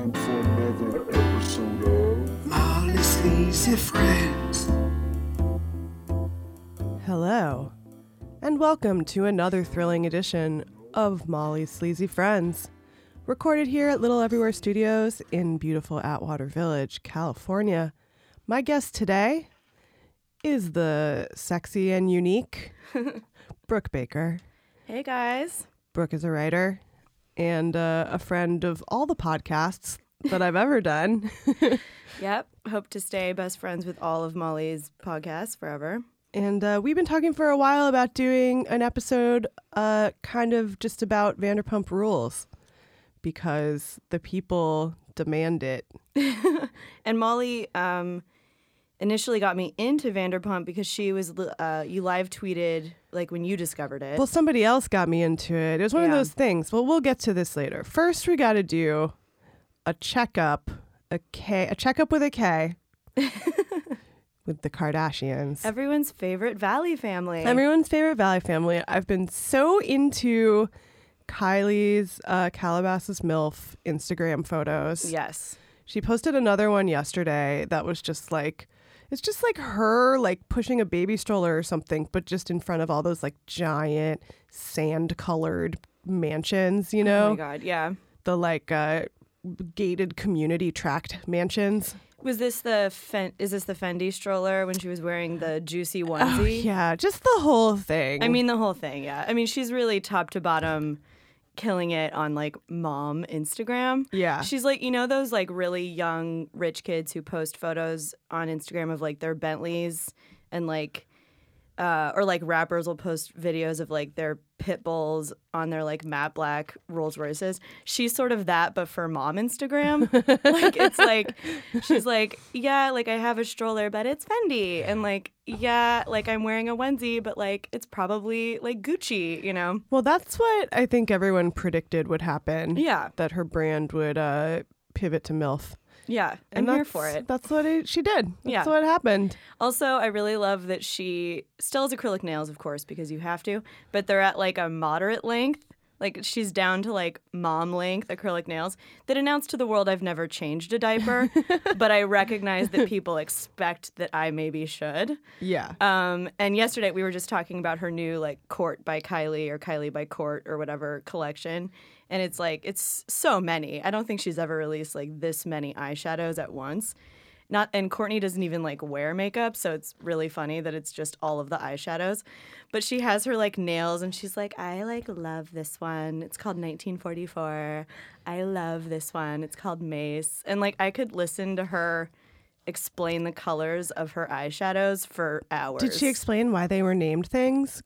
time for another episode of Molly Sleazy Friends. Hello, and welcome to another thrilling edition of Molly's Sleazy Friends, recorded here at Little Everywhere Studios in beautiful Atwater Village, California. My guest today is the sexy and unique Brooke Baker. Hey guys. Brooke is a writer and uh, a friend of all the podcasts that I've ever done. Yep. Hope to stay best friends with all of Molly's podcasts forever. And uh, we've been talking for a while about doing an episode uh, kind of just about Vanderpump Rules because the people demand it. And Molly um, initially got me into Vanderpump because she was uh, you live tweeted like when you discovered it. Well, somebody else got me into it. It was one of those things. Well, we'll get to this later. First, we got to do a checkup, a K, a checkup with a K with the Kardashians. Everyone's favorite Valley family. Everyone's favorite Valley family. I've been so into Kylie's uh, Calabasas MILF Instagram photos. yes. She posted another one yesterday that was just like, it's just like her like pushing a baby stroller or something, but just in front of all those like giant sand colored mansions, you know? Oh my god. Yeah. the like uh, gated community tract mansions. Was this the Fen- is this the Fendi stroller when she was wearing the juicy Oh, onesie? yeah, just the whole thing. I mean the whole thing, yeah. I mean she's really top to bottom killing it on like mom Instagram. yeah. She's like, you know, those like really young rich kids who post photos on Instagram of like their Bentleys and like, uh, or like rappers will post videos of like their pit bulls on their like matte black Rolls Royces. She's sort of that, but for mom Instagram. like, it's like, she's like, yeah, like I have a stroller, but it's Fendi. And like, yeah, like I'm wearing a onesie, but like it's probably like Gucci, you know? Well, that's what I think everyone predicted would happen. Yeah. That her brand would uh, pivot to MILF. Yeah. And I'm here for it. That's what it, she did. That's Yeah. what happened. Also, I really love that she still has acrylic nails, of course, because you have to, but they're at like a moderate length. Like she's down to like mom length acrylic nails that announce to the world I've never changed a diaper, but I recognize that people expect that I maybe should. Yeah. Um, and yesterday we were just talking about her new like Kourt by Kylie or Kylie by Kourt or whatever collection. And it's like, it's so many. I don't think she's ever released like this many eyeshadows at once. Not and Kourtney doesn't even like wear makeup, so it's really funny that it's just all of the eyeshadows. But she has her like nails and she's like, I like love this one. It's called 1944. I love this one. It's called Mace. And like I could listen to her explain the colors of her eyeshadows for hours. Did she explain why they were named things?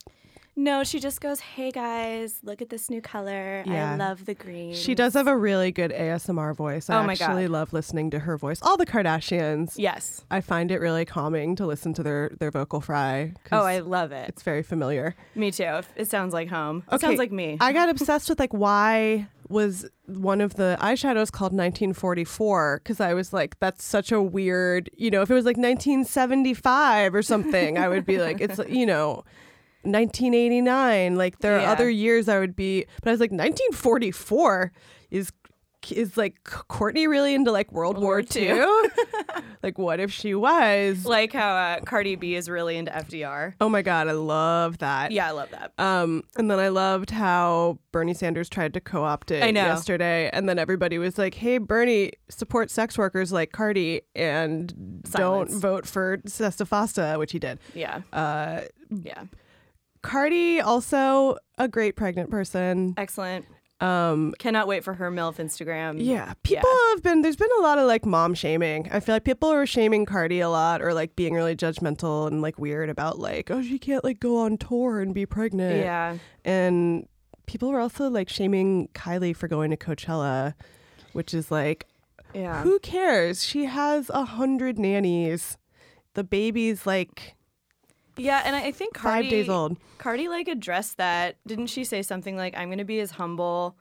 No, she just goes, "Hey guys, look at this new color. Yeah. I love the green." She does have a really good ASMR voice. I Oh my actually God. love listening to her voice. All the Kardashians. Yes. I find it really calming to listen to their, their vocal fry. Oh, I love it. it's very familiar. Me too. It sounds like home. It sounds like me. I got obsessed with like why was one of the eyeshadows called 1944 because I was like, that's such a weird, you know, if it was like 1975 or something, I would be like, it's you know. 1989 like there are Yeah. other years I would be but I was like 1944 is is like Kourtney really into like World, War, War II? II? like what if she was like how uh, Cardi B is really into FDR. oh my god I love that Yeah, I love that. Um, and then I loved how Bernie Sanders tried to co-opt it I know. yesterday, and then everybody was like, "Hey, Bernie, support sex workers like Cardi, and Silence. don't vote for SESTA FOSTA," which he did. Yeah. Uh, Yeah. Cardi also a great pregnant person. Excellent. Um, Cannot wait for her MILF Instagram. yeah, people have been. There's been a lot of like mom shaming. I feel like people are shaming Cardi a lot, or like being really judgmental and like weird about like, oh, she can't like go on tour and be pregnant. Yeah. and people were also like shaming Kylie for going to Coachella, which is like, Yeah. who cares? She has a hundred nannies. The baby's like Yeah, and I think Cardi five days old. Cardi like addressed that. Didn't she say something like, "I'm going to be as humble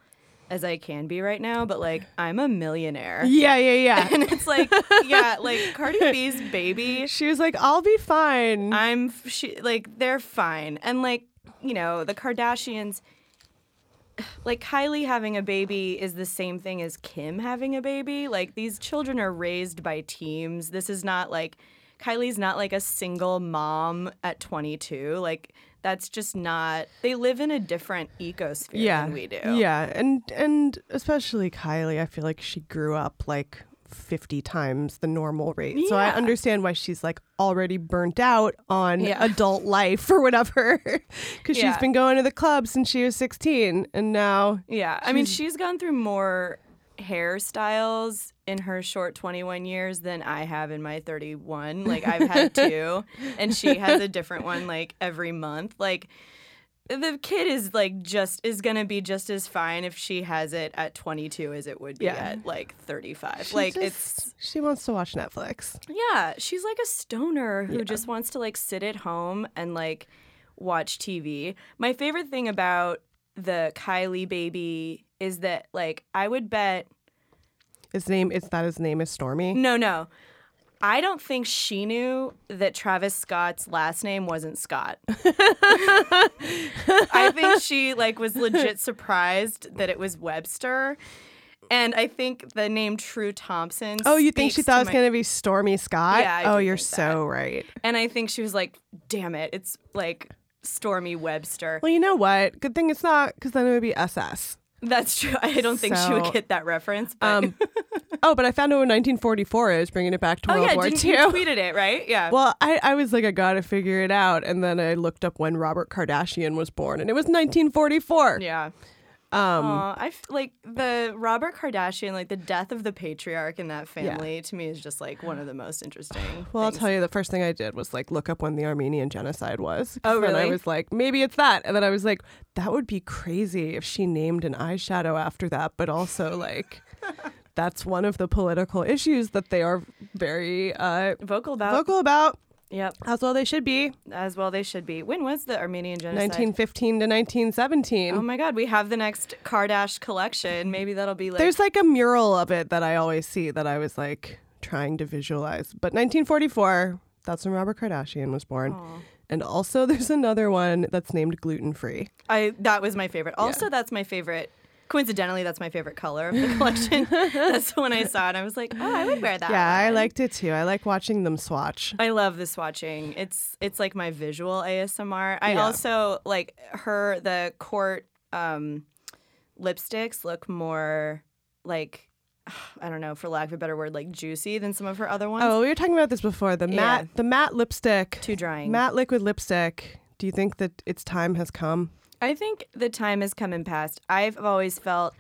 as I can be right now, but like I'm a millionaire." Yeah, yeah, yeah. And it's like, yeah, like Cardi B's baby. she was like, I'll be fine. I'm she like they're fine. And like, you know, the Kardashians like Kylie having a baby is the same thing as Kim having a baby. Like these children are raised by teams. This is not like Kylie's not like a single mom at 22. Like that's just not. They live in a different ecosphere yeah, than we do. Yeah, and and especially Kylie, I feel like she grew up like 50 times the normal rate. So I understand why she's like already burnt out on Yeah. adult life or whatever. Cuz she's been going to the club since she was 16 and now Yeah, I mean, she's gone through more hairstyles in her short 21 years than I have in my 31. Like, I've had two, and she has a different one like every month. Like, the kid is like just is gonna be just as fine if she has it at 22 as it would be Yeah. at like 35. she like, just- it's she wants to watch Netflix. yeah, she's like a stoner who just wants to like sit at home and like watch TV. My favorite thing about the Kylie baby is that like I would bet His name is that his name is Stormy. no no. I don't think she knew that Travis Scott's last name wasn't Scott. I think she like was legit surprised that it was Webster. And I think the name True Thompson. Oh, you think she thought it was my- going to be Stormy Scott? Yeah, I oh, you're so right. And I think she was like, damn it, it's like Stormy Webster. Well, you know what? Good thing it's not because then it would be SS. That's true. I don't think she would get that reference. But Um, oh, but I found it in 1944 I was bringing it back to oh World yeah, War didn't II. you tweeted it right? Yeah. Well, I, I was like, I gotta figure it out, and then I looked up when Robert Kardashian was born, and it was 1944. yeah. Um, Aw, I f- like the Robert Kardashian, like the death of the patriarch in that family. To me, is just like one of the most interesting. well, I'll tell you, the first thing I did was like look up when the Armenian genocide was. Oh, And I was like, maybe it's that, and then I was like, that would be crazy if she named an eyeshadow after that, but also like. That's one of the political issues that they are very uh, vocal about. vocal about, Yep, as well they should be. as well they should be. When was the Armenian genocide? 1915 to 1917. Oh my God, we have the next Kardash collection. Maybe that'll be like. There's like a mural of it that I always see that I was like trying to visualize. But 1944, that's when Robert Kardashian was born. Aw. And also there's another one that's named gluten free. I that was my favorite. Also, that's my favorite. Coincidentally, that's my favorite color of the collection. that's when I saw it. I was like, oh, I would wear that. Yeah, I liked it too. I like watching them swatch. I love the swatching. It's it's like my visual ASMR. I Yeah. also like her the court um, lipsticks look more like I don't know for lack of a better word like juicy than some of her other ones. Oh, we were talking about this before. The matte Yeah. the matte lipstick. Too drying. Matte liquid lipstick. Do you think that its time has come? I think the time has come and passed. I've always felt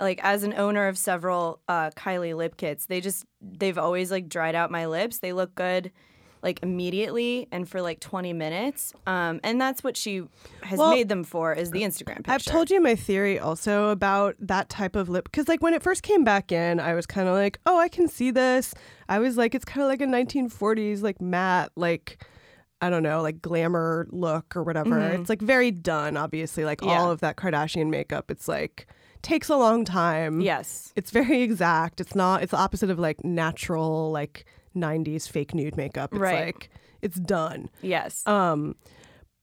like as an owner of several uh, Kylie lip kits, they just they've always like dried out my lips. They look good like immediately and for like 20 minutes. Um, and that's what she has Well, made them for is the Instagram picture. I've told you my theory also about that type of lip because like when it first came back in, I was kind of like, oh, I can see this. I was like, it's kind of like a 1940s like matte like. I don't know, like glamour look or whatever. It's like very done, obviously. Like Mm-hmm. Yeah. all of that Kardashian makeup, it's like takes a long time. Yes. It's very exact. It's not, it's the opposite of like natural, like 90s fake nude makeup. It's Right. like, it's done. Yes. Um,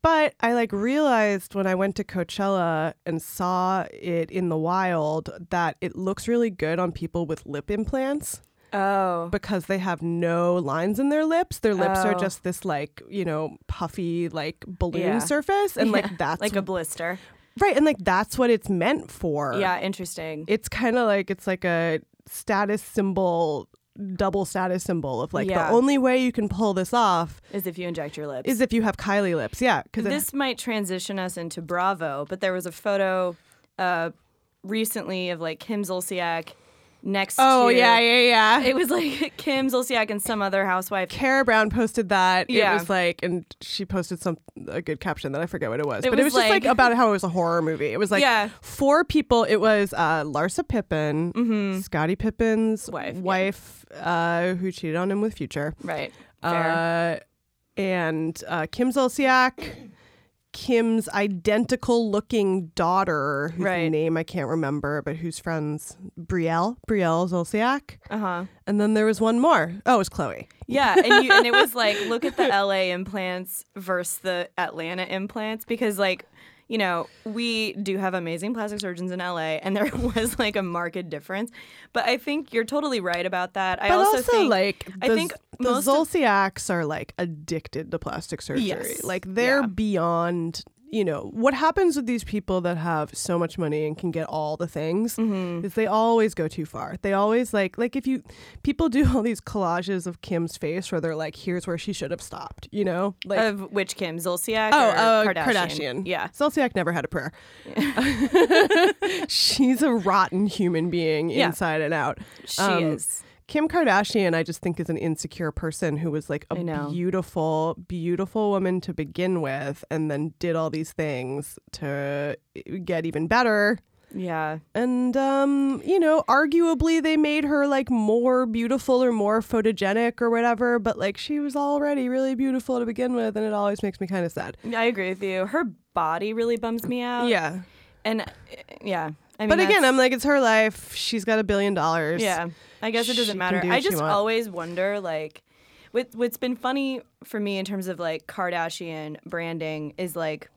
but I like realized when I went to Coachella and saw it in the wild that it looks really good on people with lip implants oh. because they have no lines in their lips. Their lips are Oh. just this like, you know, puffy like balloon Yeah. surface and Yeah, like that's like a blister. right and like that's what it's meant for. Yeah, interesting. It's kind of like it's like a status symbol double status symbol of like Yeah. the only way you can pull this off Is if you inject your lips. is if you have Kylie lips. Yeah, cuz this might transition us into Bravo, but there was a photo uh, recently of like Kim Zolciak next Oh to yeah, yeah, yeah. It was like Kim Zolciak and some other housewife. Kara Brown posted that. Yeah. It was like, and she posted some a good caption that I forget what it was, It but it was was just like like- about how it was a horror movie. It was like Yeah. four people. It was uh, Larsa Pippen, Scottie Pippen's Wife, yeah. uh, who cheated on him with Future, Right. Uh, and uh, Kim Zolciak. Kim's identical looking daughter, whose Right. name I can't remember, but whose friends Brielle, Brielle Zolciak. Uh huh. And then there was one more. Oh, it was Khloe. Yeah, and you, and it was like look at the LA implants versus the Atlanta implants because like you know, we do have amazing plastic surgeons in LA, and there was like a marked difference. But I think you're totally right about that. I But also, also, think, like I the, think the most of- are like addicted to plastic surgery. Yes. Like they're Yeah. beyond. You know what happens with these people that have so much money and can get all the things Mm-hmm. is they always go too far. They always like like if you people do all these collages of Kim's face where they're like, here's where she should have stopped. You know, like of which Kim Zolciak Oh, uh, Kardashian? Kardashian. Yeah. Zolciak never had a prayer. She's a rotten human being Yeah. inside and out. She Um, is. Kim Kardashian, I just think is an insecure person who was like a beautiful, beautiful woman to begin with, and then did all these things to get even better. Yeah. And um, you know, arguably they made her like more beautiful or more photogenic or whatever, but like she was already really beautiful to begin with, and it always makes me kind of sad. I agree with you. Her body really bums me out. Yeah. And uh, yeah. I mean, But again, I'm like, it's her life. She's got a billion dollars. Yeah, I guess it doesn't matter. do I just always wonder, like, what what's been funny for me in terms of like Kardashian branding is like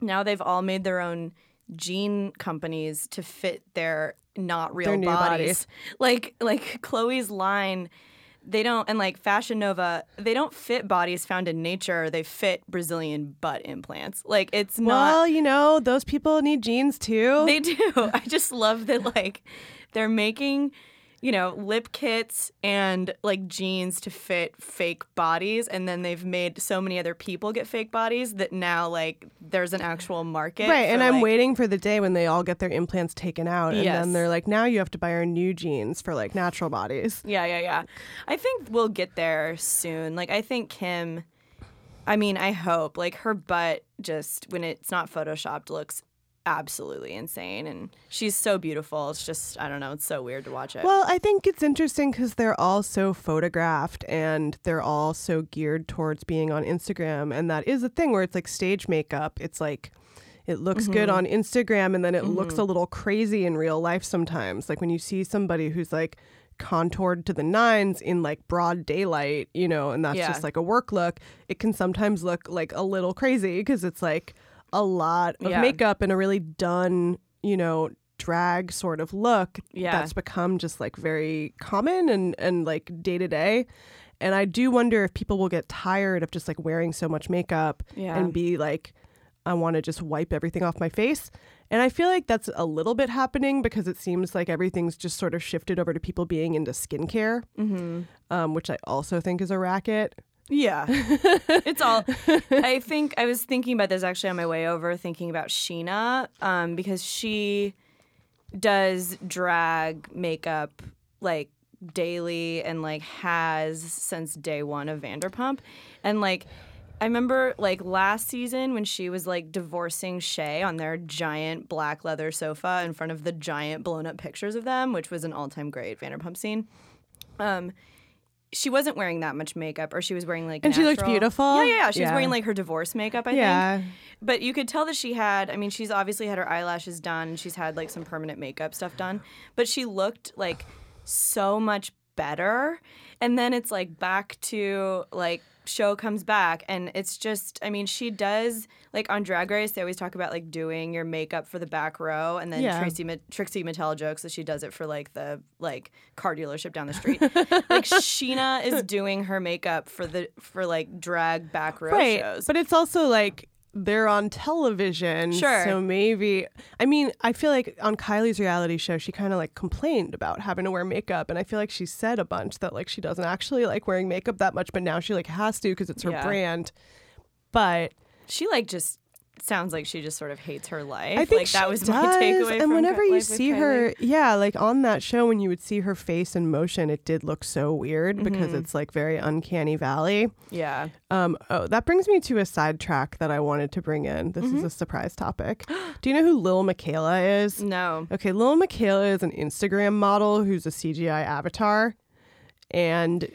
now they've all made their own jean companies to fit their not real Their bodies. bodies. Like like Khloe's line. They don't, and like Fashion Nova, they don't fit bodies found in nature. They fit Brazilian butt implants. Like it's not. Well, you know, those people need jeans too. They do. I just love that like they're making, you know, lip kits and like jeans to fit fake bodies and then they've made so many other people get fake bodies that now like there's an actual market. right, for, and I'm like- waiting for the day when they all get their implants taken out, and Yes. then they're like, now you have to buy our new jeans for like natural bodies. Yeah, yeah, yeah. I think we'll get there soon. Like I think Kim I mean, I hope like her butt just when it's not photoshopped looks absolutely insane and she's so beautiful. It's just I don't know, it's so weird to watch it. Well, I think it's interesting because they're all so photographed and they're all so geared towards being on Instagram. And that is a thing where it's like stage makeup. It's like it looks good Mm-hmm. on Instagram and then it looks a little crazy in real life sometimes. Like when you see somebody who's like contoured to the nines in like broad daylight, you know, and that's Yeah. just like a work look, it can sometimes look like a little crazy because it's like a lot of Yeah. makeup and a really done, you know, drag sort of look Yeah. that's become just like very common and and like day to day. And I do wonder if people will get tired of just like wearing so much makeup Yeah. and be like, I want to just wipe everything off my face. And I feel like that's a little bit happening because it seems like everything's just sort of shifted over to people being into skincare, mm-hmm. um, which I also think is a racket. Yeah. it's all I think I was thinking about this actually on my way over, thinking about Scheana, um, because she does drag makeup like daily and like has since day one of Vanderpump. And like I remember like last season when she was like divorcing Shay on their giant black leather sofa in front of the giant blown up pictures of them, which was an all time great Vanderpump scene. Um, she wasn't wearing that much makeup, or she was wearing like And she looked beautiful? Yeah, yeah, yeah. She was wearing like her divorce makeup, I Yeah. think. But you could tell that she had. I mean, she's obviously had her eyelashes done. She's had like some permanent makeup stuff done, but she looked like so much better. And then it's like back to like show comes back and it's just i mean she does like on drag race they always talk about like doing your makeup for the back row and then Yeah. tracy Ma- trixie mattel jokes that she does it for like the like car dealership down the street like Scheana is doing her makeup for the for like drag back row right. shows But it's also like they're on television. Sure. So maybe, I mean, I feel like on Kylie's reality show, she kind of like complained about having to wear makeup. And I feel like she said a bunch that like she doesn't actually like wearing makeup that much, but now she like has to because it's her Yeah. brand. But she like just sounds like she just sort of hates her life I think like that was does. my takeaway And whenever you see her, yeah, like on that show, when you would see her face in motion, it did look so weird because Mm-hmm. it's like very uncanny valley. yeah Um, oh, that brings me to a sidetrack that I wanted to bring in. This Mm-hmm. is a surprise topic. Do you know who Lil Miquela is? no Okay, Lil Miquela is an Instagram model who's a CGI avatar. And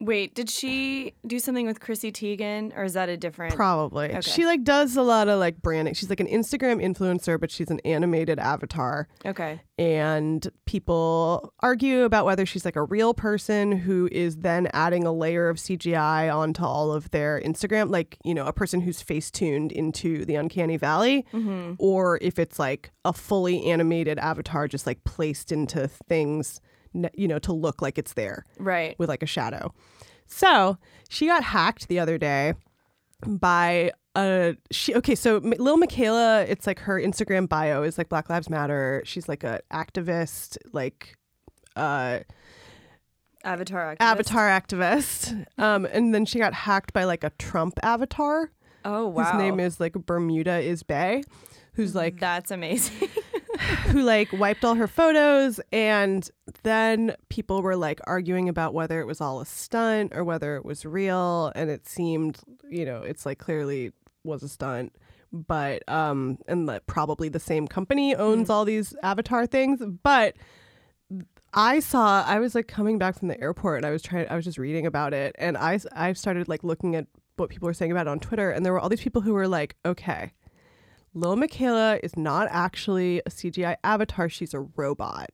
Wait, did she do something with Chrissy Teigen, or is that a different? Probably. Okay. She like does a lot of like branding. She's like an Instagram influencer, but she's an animated avatar. okay. And people argue about whether she's like a real person who is then adding a layer of CGI onto all of their Instagram, like, you know, a person who's face tuned into the Uncanny Valley, Mm-hmm. or if it's like a fully animated avatar just like placed into things, you know, to look like it's there Right. with like a shadow. So she got hacked the other day by a she. Okay, so M- Lil Miquela, it's like her Instagram bio is like Black Lives Matter. She's like a activist, like uh Avatar. Activist. avatar activist. Um, and then she got hacked by like a Trump avatar Oh wow. whose name is like Bermudaisbae, who's like That's amazing. who like wiped all her photos and then people were like arguing about whether it was all a stunt or whether it was real and it seemed you know it's like clearly was a stunt. But um and that probably the same company owns all these avatar things. But I saw I was like coming back from the airport and I was trying I was just reading about it and I I started like looking at what people were saying about it on Twitter and there were all these people who were like okay Lil Miquela is not actually a CGI avatar, she's a robot.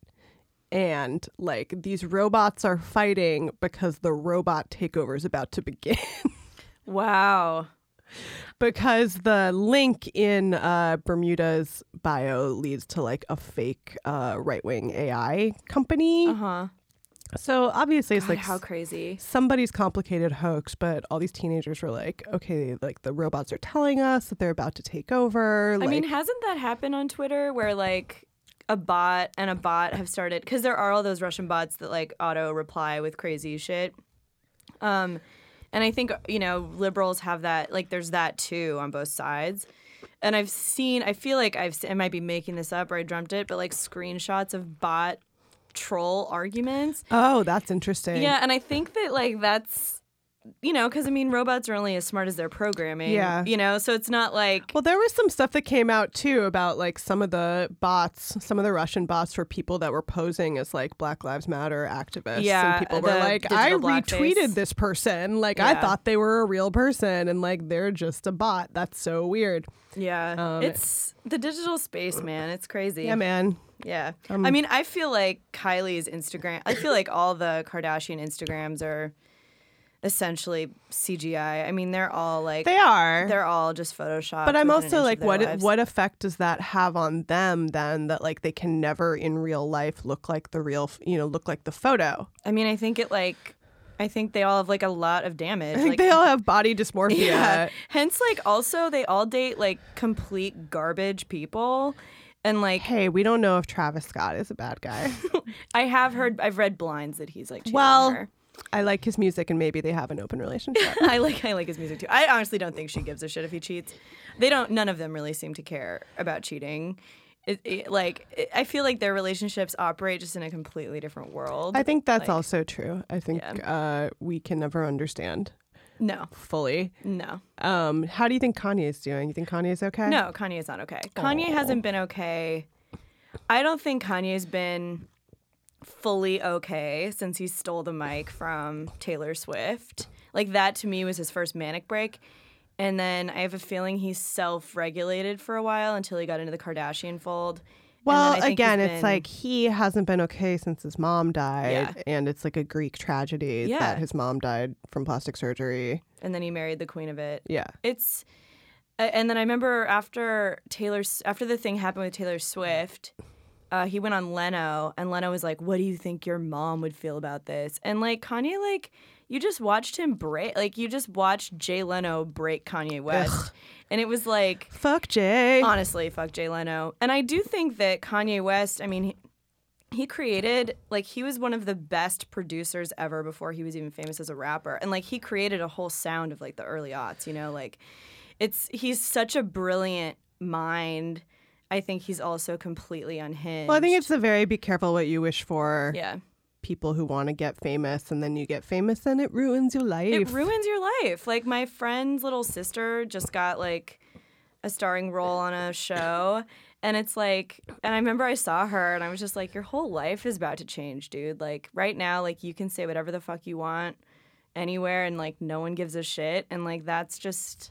And like these robots are fighting because the robot takeover is about to begin. wow. because the link in uh, Bermuda's bio leads to like a fake uh, right wing AI company. Uh huh. So obviously it's Like like how crazy. somebody's complicated hoax, but all these teenagers were like, okay, like the robots are telling us that they're about to take over. I mean, hasn't that happened on Twitter where like a bot and a bot have started because there are all those Russian bots that like auto reply with crazy shit. Um, and I think you know liberals have that like there's that too on both sides. And I've seen, I feel like I've, I might be making this up or I dreamt it, but like screenshots of bot troll arguments. oh, that's interesting. Yeah, and I think that like that's you know because I mean robots are only as smart as their programming. Yeah. you know, so it's not like Well, there was some stuff that came out too about like some of the bots, some of the Russian bots were people that were posing as like Black Lives Matter activists. Yeah, and people were like, I retweeted this person. Like, I thought they were a real person, and like they're just a bot. That's so weird. yeah, Um, it's the digital space, man. It's crazy. Yeah, man. Yeah. Um, I mean, I feel like Kylie's Instagram. I feel like all the Kardashian Instagrams are essentially CGI. I mean, they're all like They are. they're all just Photoshop. but I'm also like, what lives. what effect does that have on them then? That like they can never in real life look like the real, you know, look like the photo. I mean, I think it like. I think they all have like a lot of damage. I think like, they all have body dysmorphia. Yeah. Hence, like, also they all date like complete garbage people, and like Hey, we don't know if Travis Scott is a bad guy. I have heard, I've read blinds that he's like. Well, her. I like his music, and maybe they have an open relationship. I like I like his music too. I honestly don't think she gives a shit if he cheats. They don't. None of them really seem to care about cheating. It, it- like it, I feel like their relationships operate just in a completely different world. I think that's Like, also true. I think uh, we can never understand no, fully. no, Um, how do you think Kanye is doing? You think Kanye is okay? no. Kanye is not okay. Kanye hasn't been okay. I don't think Kanye's been fully okay since he stole the mic from Taylor Swift. Like that to me was his first manic break. And then I have a feeling he self-regulated for a while until he got into the Kardashian fold. Well, again, it's been- like he hasn't been okay since his mom died, Yeah. and it's like a Greek tragedy Yeah. that his mom died from plastic surgery. and then he married the queen of it. Yeah. It's and then I remember after Taylor after the thing happened with Taylor Swift, uh, he went on Leno and Leno was like, "What do you think your mom would feel about this?" And like Kanye, like you just watched him break, like you just watched Jay Leno break Kanye West, and it was like Fuck Jay. honestly, fuck Jay Leno. And I do think that Kanye West, I mean, he, he created, like, he was one of the best producers ever before he was even famous as a rapper. And, like, he created a whole sound of, like, the early aughts, you know? Like, it's, he's such a brilliant mind. I think he's also completely unhinged. well, I think it's a very be careful what you wish for. yeah. People who want to get famous, and then you get famous, and it ruins your life. It ruins your life. Like my friend's little sister just got like a starring role on a show. And it's like, and I remember I saw her and I was just like, your whole life is about to change, dude. Like right now, like you can say whatever the fuck you want anywhere and like no one gives a shit and like that's just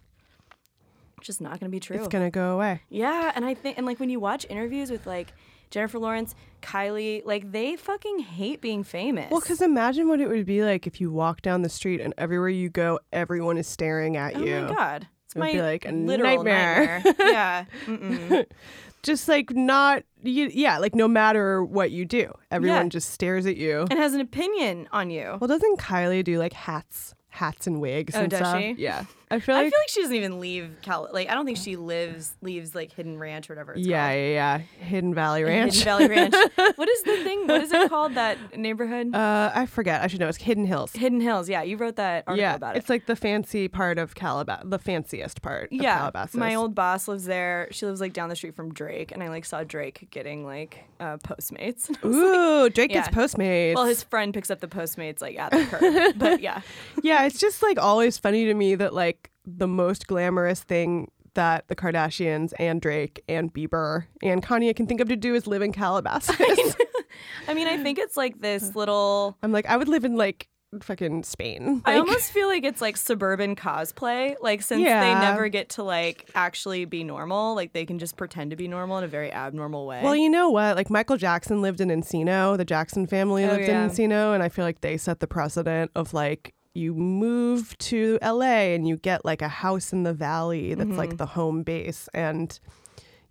just not gonna be true. It's gonna go away. Yeah, and I think and like when you watch interviews with like Jennifer Lawrence, Kylie, like they fucking hate being famous. Well, because imagine what it would be like if you walk down the street and everywhere you go, everyone is staring at you. oh my god, it's It would my be like a literal nightmare. nightmare. yeah. Just like not, you, yeah, like no matter what you do, everyone Yeah. just stares at you. and has an opinion on you. Well, doesn't Kylie do like hats, hats and wigs Oh, and does stuff? she? Yeah, I feel like I like. feel like she doesn't even leave Cal. Like I don't think she lives leaves like Hidden Ranch or whatever. It's yeah, called. yeah, yeah. Hidden Valley Ranch. Hidden Valley Ranch. what is the thing? What is it called? That neighborhood? Uh, I forget. I should know. It's Hidden Hills. Hidden Hills. Yeah, you wrote that article yeah, about it. it's like the fancy part of Calabas, the fanciest part. Of yeah, Calabasas. my old boss lives there. She lives like down the street from Drake, and I like saw Drake getting like uh, Postmates. And I was like- Ooh, Drake Yeah. gets Postmates. well, his friend picks up the Postmates like at the curb. but yeah, yeah, it's just like always funny to me that like the most glamorous thing that the Kardashians and Drake and Bieber and Kanye can think of to do is live in Calabasas. I mean, I think it's like this little. I'm like, I would live in like fucking Spain. I almost feel like it's like suburban cosplay. Like since Yeah. they never get to like actually be normal, like they can just pretend to be normal in a very abnormal way. Well, you know what? Like Michael Jackson lived in Encino. The Jackson family Oh, lived yeah. in Encino, and I feel like they set the precedent of like you move to LA and you get like a house in the valley that's Mm-hmm. like the home base, and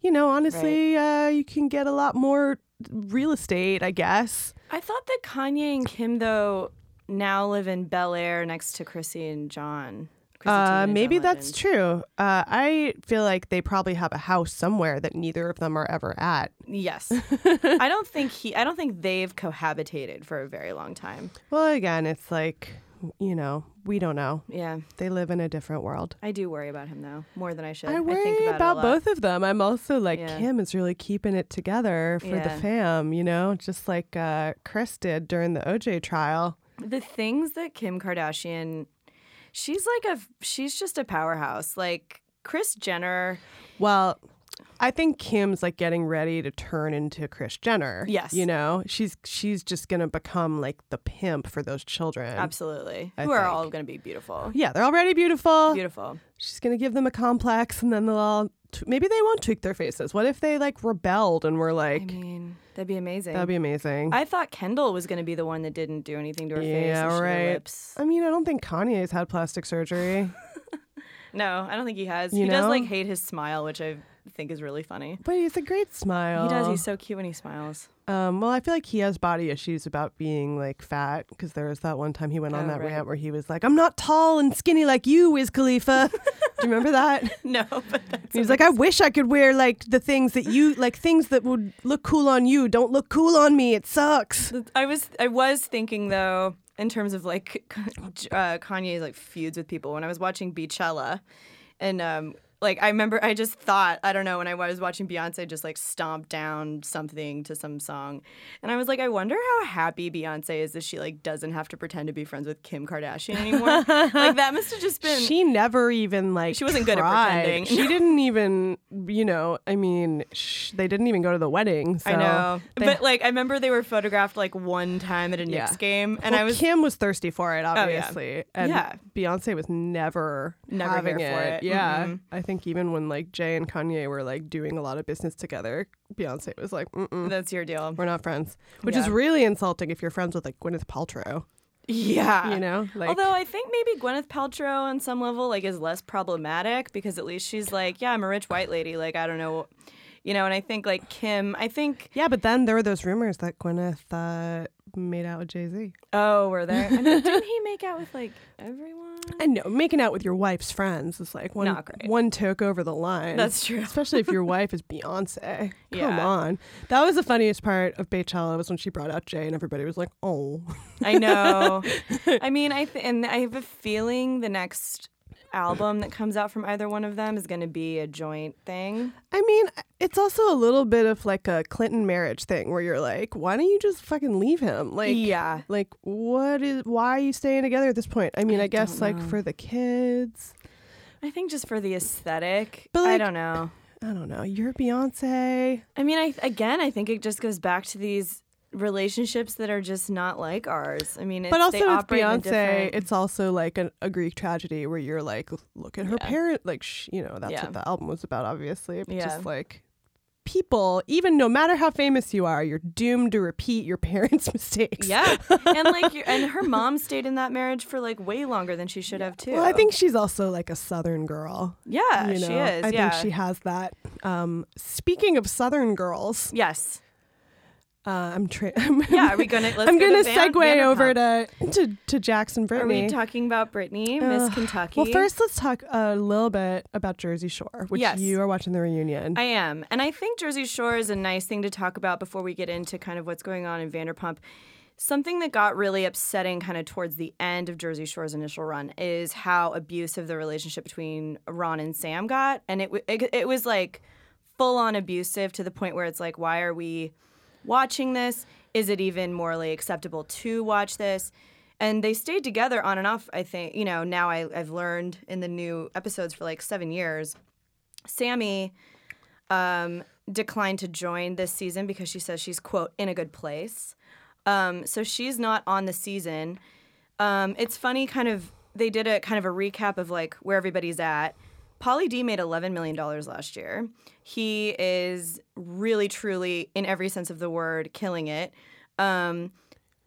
you know, honestly, uh, you can get a lot more real estate, I guess. I thought that Kanye and Kim though now live in Bel Air next to Chrissy and John. Uh, maybe that's true. Uh, I feel like they probably have a house somewhere that neither of them are ever at. Yes, I don't think he. I don't think they've cohabitated for a very long time. Well, again, it's like, you know, we don't know. Yeah, They live in a different world. I do worry about him though more than I should. I worry think about, about, it a lot. both of them. I'm also like Yeah. Kim is really keeping it together for the fam, you know, just like uh, Kris did during the OJ trial. the things that Kim Kardashian, she's like a. She's just a powerhouse. Like Kris Jenner. Well, I think Kim's like getting ready to turn into Kris Jenner. Yes. you know, she's she's just gonna become like the pimp for those children. Absolutely, I who are all going to be beautiful. Yeah, they're already beautiful. Beautiful. She's gonna give them a complex, and then they'll all t- maybe they won't tweak their faces. What if they like rebelled and were like I mean, that'd be amazing. that'd be amazing. I thought Kendall was going to be the one that didn't do anything to her face. Yeah, right. Lips. I mean, I don't think Kanye's had plastic surgery. No, I don't think he has. You he does like hate his smile, which I think is really funny. But he's a great smile. He does. He's so cute when he smiles. Um, well, I feel like he has body issues about being like fat because there was that one time he went on Oh, that right. rant where he was like, "I'm not tall and skinny like you, Wiz Khalifa." Do you remember that? No, but that's He was like, "I wish I could wear like the things that you like, things that would look cool on you. Don't look cool on me. It sucks." I was I was thinking though in terms of like uh, Kanye's like feuds with people when I was watching Beychella, and um like I remember I just thought I don't know when I was watching Beyonce just like stomp down something to some song, and I was like I wonder how happy Beyonce is that she like doesn't have to pretend to be friends with Kim Kardashian anymore. like that must have just been She never even like. She wasn't good at tried. pretending. She didn't even, you know. I mean, sh- they didn't even go to the wedding. So I know, they- but like I remember they were photographed like one time at a Knicks Yeah. game, and well, I was Oh, Kim was thirsty for it, oh, yeah. obviously, and Yeah. Beyonce was never Never having for it. Yeah, Mm-mm. I think even when like Jay and Kanye were like doing a lot of business together, Beyonce was like, Mm-mm, that's your deal. "We're not friends," which is really insulting if you're friends with like Gwyneth Paltrow. Yeah, You know, like Although I think maybe Gwyneth Paltrow on some level like is less problematic because at least she's like, yeah, I'm a rich white lady. Like I don't know, you know. And I think like Kim, I think yeah, but then there were those rumors that Gwyneth uh, made out with Jay Z. oh, were there? I mean, didn't he make out with like everyone? I know making out with your wife's friends is like one Not great. one took over the line. That's true. Especially if your wife is Beyonce. Come Yeah. on. That was the funniest part of Beychella was when she brought out Jay and everybody was like, oh. I know. I mean, I th- and I have a feeling the next album that comes out from either one of them is going to be a joint thing. I mean, it's also a little bit of like a Clinton marriage thing where you're like, why don't you just fucking leave him? Like, yeah. like what is, why are you staying together at this point? I mean, I, I guess like for the kids. I think just for the aesthetic. But, I don't know. I don't know. You're Beyonce. I mean, I again, I think it just goes back to these relationships that are just not like ours. I mean, it's, but also they it's operate in a Beyonce. different- It's also like a, a Greek tragedy where you're like, look at her Yeah. parent. Like, sh- you know, that's Yeah. what the album was about, obviously. But Yeah. just like people, even no matter how famous you are, you're doomed to repeat your parents' mistakes. yeah, and like, and her mom stayed in that marriage for like way longer than she should have too. Well, I think she's also like a Southern girl. yeah, you she know? is. I yeah, think she has that. Um, speaking of Southern girls, yes. Uh, I'm tra- Yeah, are we gonna? Let's I'm go gonna to Van- segue over to, to to Jackson Are we talking about Brittany, Miss. Kentucky? well, first let's talk a little bit about Jersey Shore, which Yes. you are watching the reunion. I am. And I think Jersey Shore is a nice thing to talk about before we get into kind of what's going on in Vanderpump. Something that got really upsetting kind of towards the end of Jersey Shore's initial run is how abusive the relationship between Ron and Sam got. And it, w- it, it was like full on abusive to the point where it's like, why are we watching this? Is it even morally acceptable to watch this? And they stayed together on and off, I think. You know, now I, I've learned in the new episodes for like seven years. Sammy um, declined to join this season because she says she's quote in a good place. Um, so she's not on the season. Um, it's funny, kind of. They did a kind of a recap of like where everybody's at. Pauly D made eleven million dollars last year. He is really, truly, in every sense of the word, killing it. Um,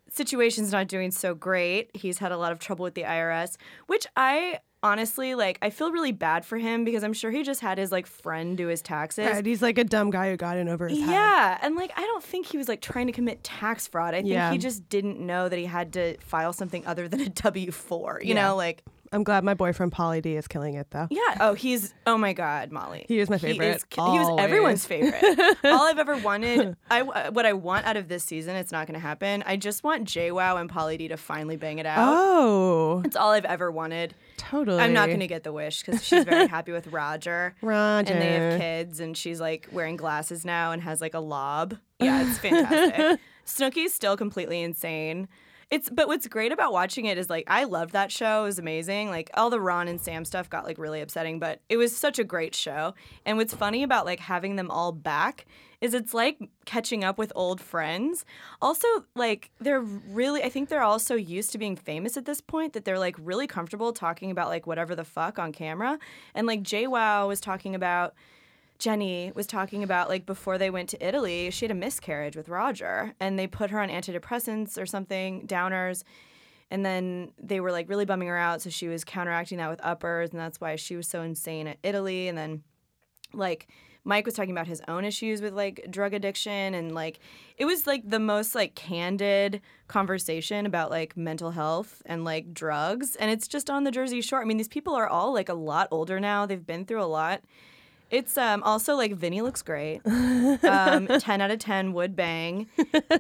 situation's not doing so great. He's had a lot of trouble with the IRS, which I honestly like. I feel really bad for him because I'm sure he just had his like friend do his taxes. Right, he's like a dumb guy who got in over his head. Yeah, and like I don't think he was like trying to commit tax fraud. I think Yeah. he just didn't know that he had to file something other than a W four. You Yeah. know, like I'm glad my boyfriend Pauly D is killing it though. yeah. Oh, he's oh my god, Molly. He is my He, favorite, is he was everyone's favorite. All I've ever wanted, I uh, what I want out of this season, it's not going to happen. I just want JWoww and Pauly D to finally bang it out. Oh, It's all I've ever wanted. totally. I'm not going to get the wish because she's very happy with Roger. Roger. And they have kids, and she's like wearing glasses now and has like a lob. Yeah, it's fantastic. Snooki's still completely insane. It's but what's great about watching it is like I loved that show. It was amazing. Like all the Ron and Sam stuff got like really upsetting, but it was such a great show. And what's funny about like having them all back is it's like catching up with old friends. Also, like they're really I think they're all so used to being famous at this point that they're like really comfortable talking about like whatever the fuck on camera. And like JWoww was talking about Jenny was talking about like before they went to Italy, she had a miscarriage with Roger and they put her on antidepressants or something, downers. And then they were like really bumming her out. So she was counteracting that with uppers. And that's why she was so insane at Italy. And then like Mike was talking about his own issues with like drug addiction and like it was like the most like candid conversation about like mental health and like drugs and it's just on the Jersey Shore. I mean these people are all like a lot older now. They've been through a lot. It's um also like Vinny looks great. Um, ten out of ten would bang.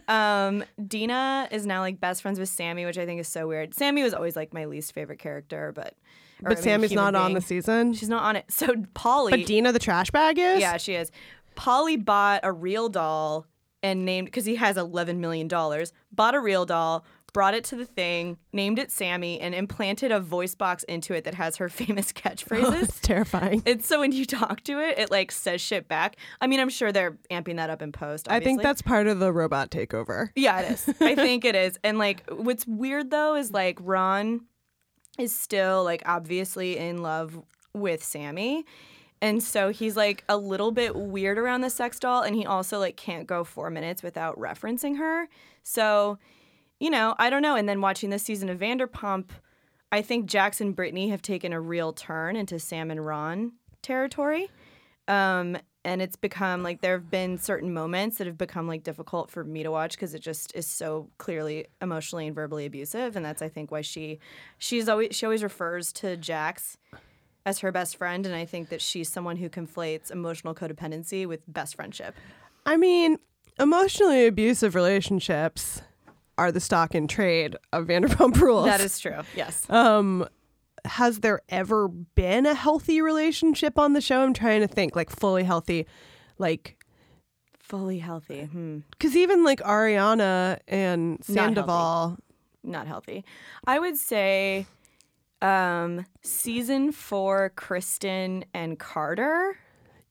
Um, Dina is now like best friends with Sammy, which I think is so weird. Sammy was always like my least favorite character, but or, I But mean, Sammy's human not on being. the season. She's not on it. So Pauly, but Dina the trash bag is. yeah, she is. Pauly bought a real doll and named because he has eleven million dollars. Bought a real doll, brought it to the thing, named it Sammy, and implanted a voice box into it that has her famous Oh, catchphrases. it's terrifying. It's so when you talk to it, it like says shit back. I mean, I'm sure they're amping that up in post. I think that's part of the robot takeover. Yeah, it is. I think it is. And like what's weird though is like Ron is still like obviously in love with Sammy. And so he's like a little bit weird around the sex doll and he also like can't go 4 minutes without referencing her. So, you know, I don't know. And then watching this season of Vanderpump, I think Jax and Brittany have taken a real turn into Sam and Ron territory. Um, and it's become like there have been certain moments that have become like difficult for me to watch because it just is so clearly emotionally and verbally abusive and that's i think why she she's always she always refers to jax as her best friend and i think that she's someone who conflates emotional codependency with best friendship I mean, emotionally abusive relationships are the stock in trade of Vanderpump Rules. that is true yes Um, has there ever been a healthy relationship on the show? I'm trying to think, like fully healthy, like fully healthy hmm. because even like Ariana and Not healthy. Sandoval. not healthy i would say um season four kristen and carter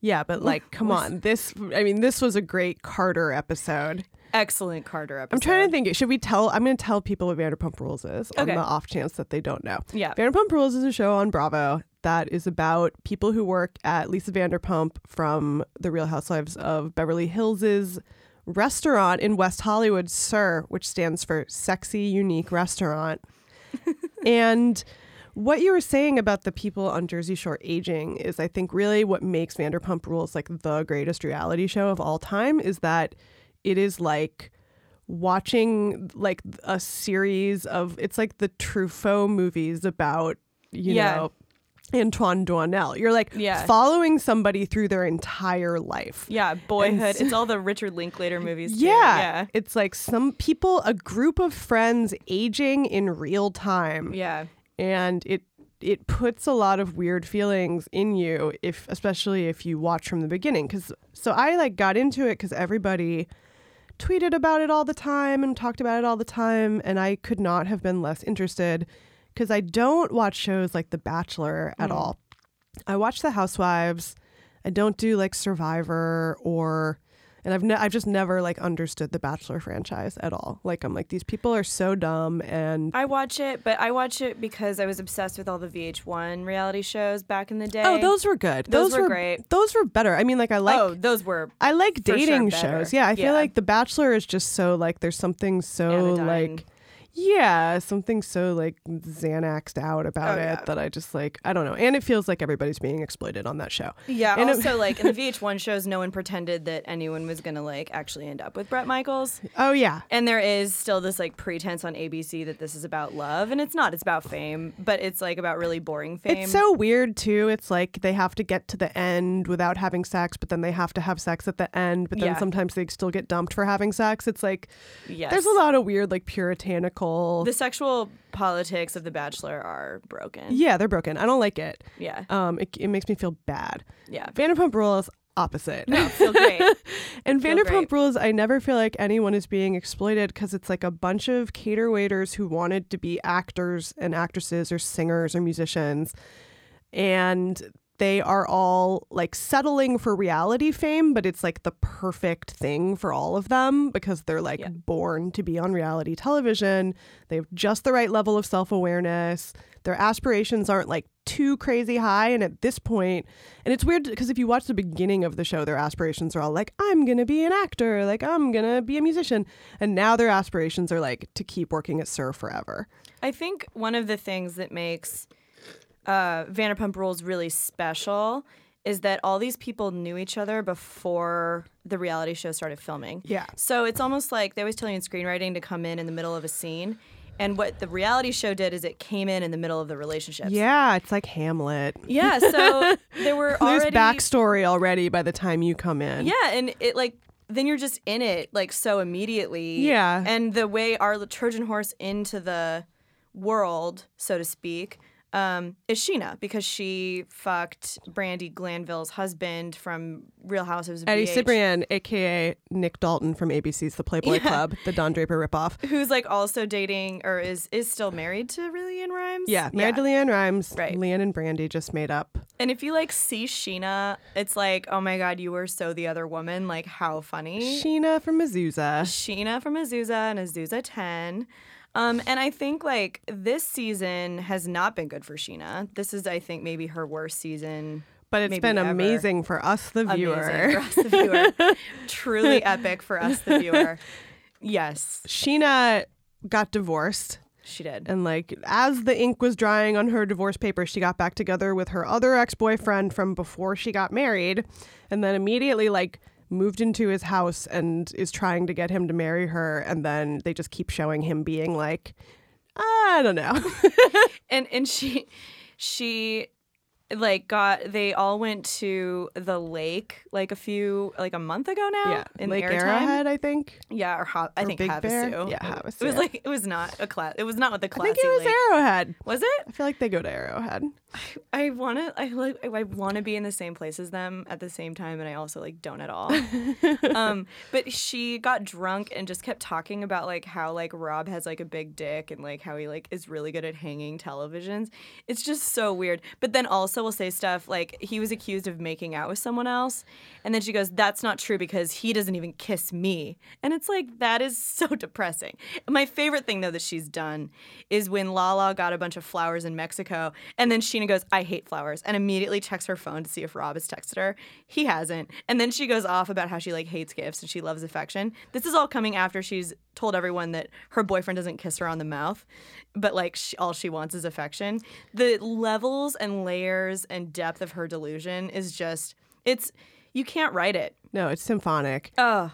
Yeah, but like, come on, this. I mean, this was a great Carter episode. Excellent Carter episode. I'm trying to think. Should we tell? I'm going to tell people what Vanderpump Rules is on Okay. the off chance that they don't know. Yeah. Vanderpump Rules is a show on Bravo that is about people who work at Lisa Vanderpump from The Real Housewives of Beverly Hills' restaurant in West Hollywood, SUR, which stands for Sexy Unique Restaurant. and what you were saying about the people on Jersey Shore aging is, I think, really what makes Vanderpump Rules like the greatest reality show of all time is that it is like watching like a series of it's like the Truffaut movies about you Yeah. know Antoine Doinel. You're like Yeah. following somebody through their entire life. Yeah, Boyhood. It's all the Richard Linklater movies. Too. Yeah. yeah, It's like some people, a group of friends aging in real time. yeah. And it it puts a lot of weird feelings in you if especially if you watch from the beginning cuz so I like got into it cuz everybody tweeted about it all the time and talked about it all the time and I could not have been less interested cuz I don't watch shows like The Bachelor at mm. all. I watch The Housewives. I don't do like Survivor or and I've ne- I've just never like understood the Bachelor franchise at all. Like I'm like these people are so dumb and I watch it, but I watch it because I was obsessed with all the VH1 reality shows back in the day. Oh, those were good. Those were great. Those were better. I mean, like I like oh, those were I like for sure dating shows. Yeah, I feel like The Bachelor is just so like there's something so Anodyne. like yeah, something so like Xanaxed out about Oh, it yeah. that I just like I don't know. And it feels like everybody's being exploited on that show. Yeah. And it- also, like in the VH1 shows, no one pretended that anyone was gonna like actually end up with Bret Michaels, Oh yeah. and there is still this like pretense on ABC that this is about love, and it's not. It's about fame, but it's like about really boring fame. It's so weird too. It's like they have to get to the end without having sex, but then they have to have sex at the end, but then Yeah. sometimes they still get dumped for having sex. It's like yes. there's a lot of weird like puritanical The sexual politics of The Bachelor are broken. Yeah, they're broken. I don't like it. Yeah. Um it, it makes me feel bad. Yeah. Vanderpump Rules opposite. No, feel great. and feel Vanderpump great. Rules, I never feel like anyone is being exploited because it's like a bunch of cater waiters who wanted to be actors and actresses or singers or musicians. And they are all like settling for reality fame, but it's like the perfect thing for all of them because they're like Yeah. born to be on reality television. They have just the right level of self awareness. Their aspirations aren't like too crazy high. And at this point, and it's weird because if you watch the beginning of the show, their aspirations are all like, I'm going to be an actor, like, I'm going to be a musician. And now their aspirations are like to keep working at SUR forever. I think one of the things that makes uh, Vanderpump Rules really special is that all these people knew each other before the reality show started filming. Yeah. So it's almost like they always tell you in screenwriting to come in in the middle of a scene. And what the reality show did is it came in in the middle of the relationship. Yeah, it's like Hamlet. Yeah. So there were There's already backstory already by the time you come in. Yeah, and it like then you're just in it like so immediately. Yeah. And the way our Trojan horse into the world, so to speak, um, is Scheana because she fucked Brandi Glanville's husband from Real Houses of Eddie BH, Cibrian, aka Nick Dalton from ABC's The Playboy Yeah. Club, the Don Draper ripoff. who's like also dating or is is still married to LeAnn Rimes. Yeah, married to LeAnn Rimes. Right. LeAnn and Brandi just made up. And if you like see Scheana, it's like, oh my god, you were so the other woman. Like how funny. Scheana from Azusa. Scheana from Azusa and Azusa 10. Um, and I think like this season has not been good for Scheana. This is, I think, maybe her worst season. But it's been ever. amazing for us, the Amazing viewer. for us, the viewer. Truly epic for us, the viewer. Yes, Scheana got divorced. she did. And like as the ink was drying on her divorce papers, she got back together with her other ex-boyfriend from before she got married, and then immediately like moved into his house and is trying to get him to marry her, and then they just keep showing him being like, I don't know. and and she she like got they all went to the lake like a few like a month ago now yeah, in Lake airtime. Arrowhead, I think. Yeah, or, ha- I Or think Big Havasu. Bear? Yeah, It was like it was not a class. It was not what the class. I think it was lake. Arrowhead. Was it? I feel like they go to Arrowhead. I want to. I like. I want to be in the same place as them at the same time, and I also like don't at all. um, but she got drunk and just kept talking about like how like Rob has like a big dick and like how he like is really good at hanging televisions. It's just so weird. But then also also will say stuff like he was accused of making out with someone else, and then she goes, "That's not true because he doesn't even kiss me," and it's like that is so depressing. My favorite thing though that she's done is when Lala got a bunch of flowers in Mexico, and then Scheana goes, "I hate flowers," and immediately checks her phone to see if Rob has texted her. He hasn't, and then she goes off about how she like hates gifts and she loves affection. This is all coming after she's told everyone that her boyfriend doesn't kiss her on the mouth, but like she, all she wants is affection. The levels and layers and depth of her delusion is just it's you can't write it. No, it's symphonic. Oh,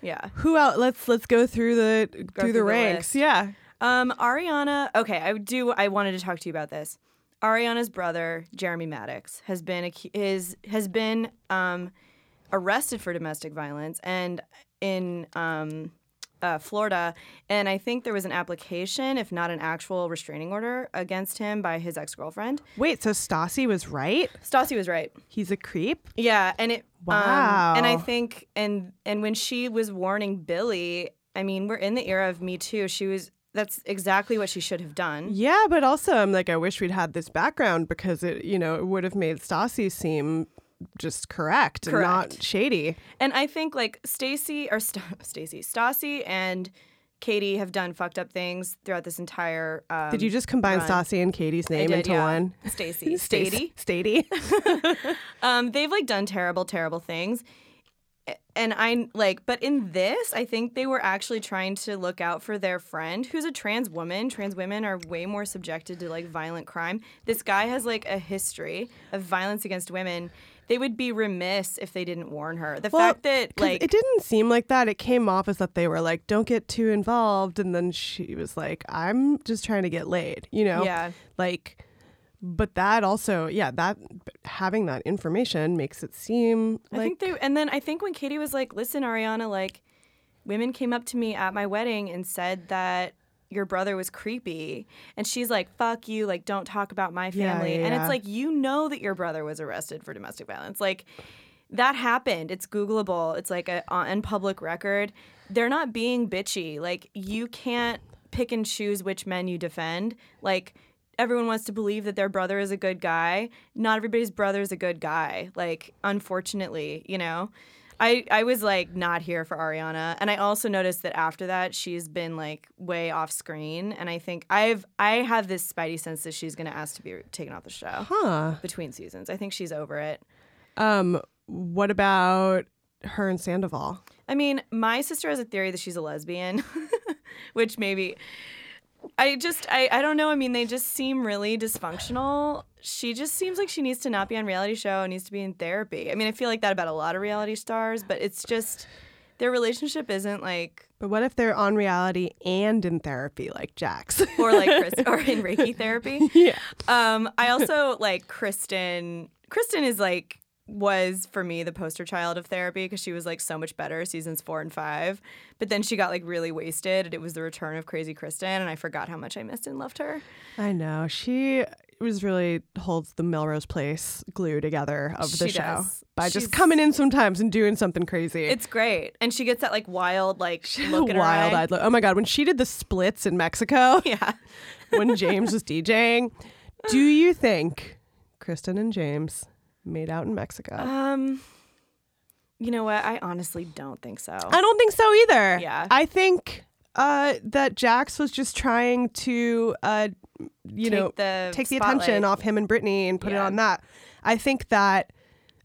yeah. Who else? Let's let's go through the through through the the ranks. list. yeah. Um, Ariana. Okay, I do. I wanted to talk to you about this. Ariana's brother, Jeremy Madix, has been is has been um, arrested for domestic violence and in um, uh, Florida, and I think there was an application, if not an actual restraining order, against him by his ex girlfriend. Wait, so Stassi was right? Stassi was right. He's a creep? Yeah, and it. Wow. Um, and I think, and and when she was warning Billy, I mean, we're in the era of Me Too. She was. That's exactly what she should have done. Yeah, but also I'm like, I wish we'd had this background because it, you know, it would have made Stassi seem just correct, and Correct. not shady. And I think like Stacy or St- Stacy, Stassi and Katie have done fucked up things throughout this entire. Um, Did you just combine run. Stassi and Katie's name did, into yeah. one? Stacy. Stady. Stady. Um, they've like done terrible, terrible things. And I like, but in this, I think they were actually trying to look out for their friend who's a trans woman. Trans women are way more subjected to like violent crime. This guy has like a history of violence against women. They would be remiss if they didn't warn her. The Well, fact that like it didn't seem like that. It came off as that they were like, "Don't get too involved," and then she was like, "I'm just trying to get laid," you know? Yeah. Like, but that also, yeah, that having that information makes it seem I like think they, and then I think when Katie was like, "Listen, Ariana, like, women came up to me at my wedding and said that your brother was creepy," and she's like, "Fuck you, like, don't talk about my family." yeah, and yeah. it's like, you know that your brother was arrested for domestic violence, like. That happened. It's Googleable. It's like a on public record. They're not being bitchy. Like you can't pick and choose which men you defend. Like everyone wants to believe that their brother is a good guy. Not everybody's brother is a good guy. Like, unfortunately, you know. I, I was like not here for Ariana. And I also noticed that after that she's been like way off screen. And I think I've I have this spidey sense that she's gonna ask to be taken off the show huh? between seasons. I think she's over it. Um, what about her and Sandoval? I mean, my sister has a theory that she's a lesbian, which maybe I just I, I don't know. I mean, they just seem really dysfunctional. She just seems like she needs to not be on reality show and needs to be in therapy. I mean, I feel like that about a lot of reality stars, but it's just their relationship isn't like But what if they're on reality and in therapy, like Jax? or like Chris or in Reiki therapy. yeah. Um, I also like Kristen. Kristen is like was for me the poster child of therapy because she was like so much better seasons four and five. But then she got like really wasted, and it was the return of Crazy Kristen, and I forgot how much I missed and loved her. I know. She was really holds the Melrose Place glue together of the She show does. by just coming in sometimes and doing something crazy. It's great, and she gets that like wild like look in her wild eye. eyed look. Oh my god, when she did the splits in Mexico Yeah, when James was DJing, do you think Kristen and James made out in Mexico? um, you know what? I honestly don't think so. I don't think so either. Yeah. I think uh, that Jax was just trying to, uh, you Take know, the take the spotlight. attention off him and Brittany and put it on that. I think that.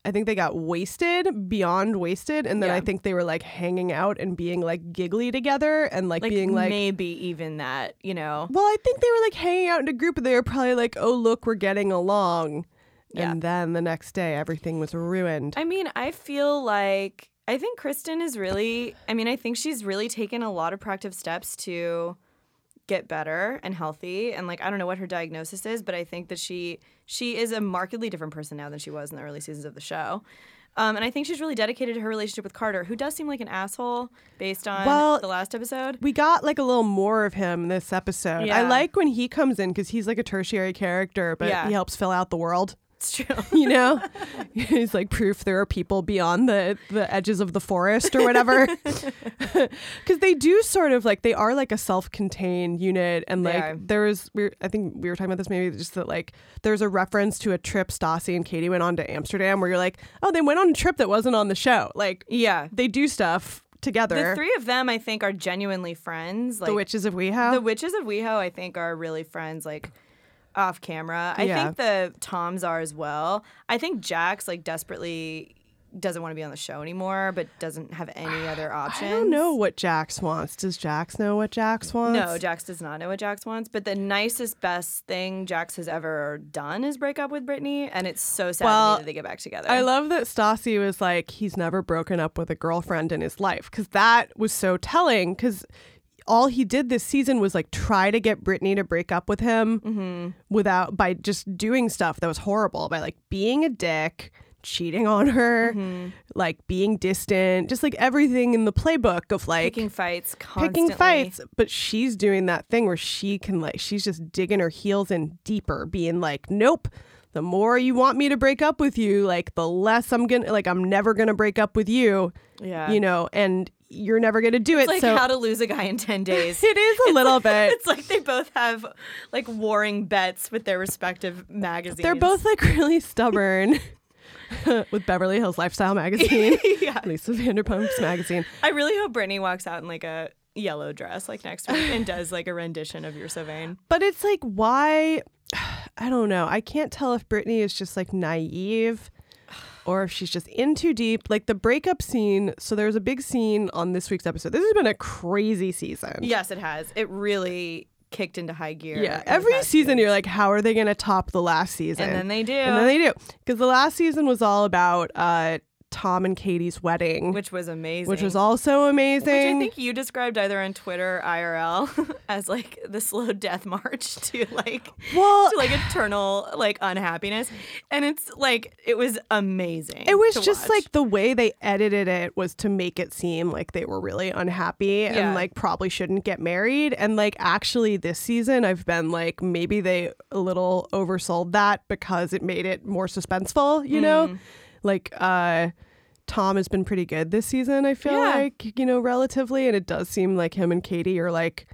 I think they got wasted, beyond wasted, and then Yeah. I think they were like hanging out and being like giggly together and like, like being like, maybe even that. You know, well, I think they were like hanging out in a group and they were probably like, oh, look, we're getting along. Yeah. And then the next day, everything was ruined. I mean, I feel like I think Kristen is really I mean, I think she's really taken a lot of proactive steps to get better and healthy and like I don't know what her diagnosis is, but I think that she she is a markedly different person now than she was in the early seasons of the show. Um, and I think she's really dedicated to her relationship with Carter, who does seem like an asshole based on Well, the last episode. we got like a little more of him this episode. I like when he comes in because he's like a tertiary character, but Yeah. he helps fill out the world. It's true. you know he's like proof there are people beyond the the edges of the forest or whatever because they do sort of like they are like a self-contained unit and like are. there's we i think we were talking about this maybe just that like there's a reference to a trip stassi and katie went on to amsterdam where you're like oh they went on a trip that wasn't on the show like Yeah. they do stuff together The three of them, I think, are genuinely friends. Like the witches of wehow the witches of WeHo, I think, are really friends. Like off camera. I Yeah. think the Toms are as well. I think Jax like desperately doesn't want to be on the show anymore, but doesn't have any other options. i don't know what jax wants does jax know what jax wants No, Jax does not know what Jax wants. But the nicest, best thing Jax has ever done is break up with Brittany, and it's so sad Well, that they get back together. I love that Stassi was like, he's never broken up with a girlfriend in his life because that was so telling. Because all he did this season was like try to get Brittany to break up with him Mm-hmm. without by just doing stuff that was horrible by like being a dick, cheating on her, Mm-hmm. like being distant, just like everything in the playbook of like picking fights, constantly. picking fights. But she's doing that thing where she can like she's just digging her heels in deeper, being like, nope. The more you want me to break up with you, like the less I'm gonna like I'm never gonna break up with you. Yeah. You know, and you're never gonna do it. It's like so how to lose a guy in 10 days. it is a little bit. It's like they both have like warring bets with their respective magazines. They're both like really stubborn. with Beverly Hills Lifestyle magazine, yeah. Lisa Vanderpump's magazine. I really hope Brittany walks out in like a yellow dress like next week and does like a rendition of You're So Vain. But it's like, why? I don't know. I can't tell if Brittany is just like naive or if she's just in too deep. Like the breakup scene. So there's a big scene on this week's episode. This has been a crazy season. Yes, it has. It really kicked into high gear. Yeah. Every season, years. you're like, how are they going to top the last season? And then they do. And then they do. Because the last season was all about uh, Tom and Katie's wedding, which was amazing. which was also amazing. Which I think you described either on Twitter or IRL as like the slow death march to like well, to like eternal like unhappiness, and it's like it was amazing. It was just watch. like the way they edited it was to make it seem like they were really unhappy Yeah. and like probably shouldn't get married. And like actually this season I've been like maybe they a little oversold that because it made it more suspenseful, you Mm. know? Like uh Tom has been pretty good this season, I feel Yeah. like, you know, relatively. And it does seem like him and Katie are like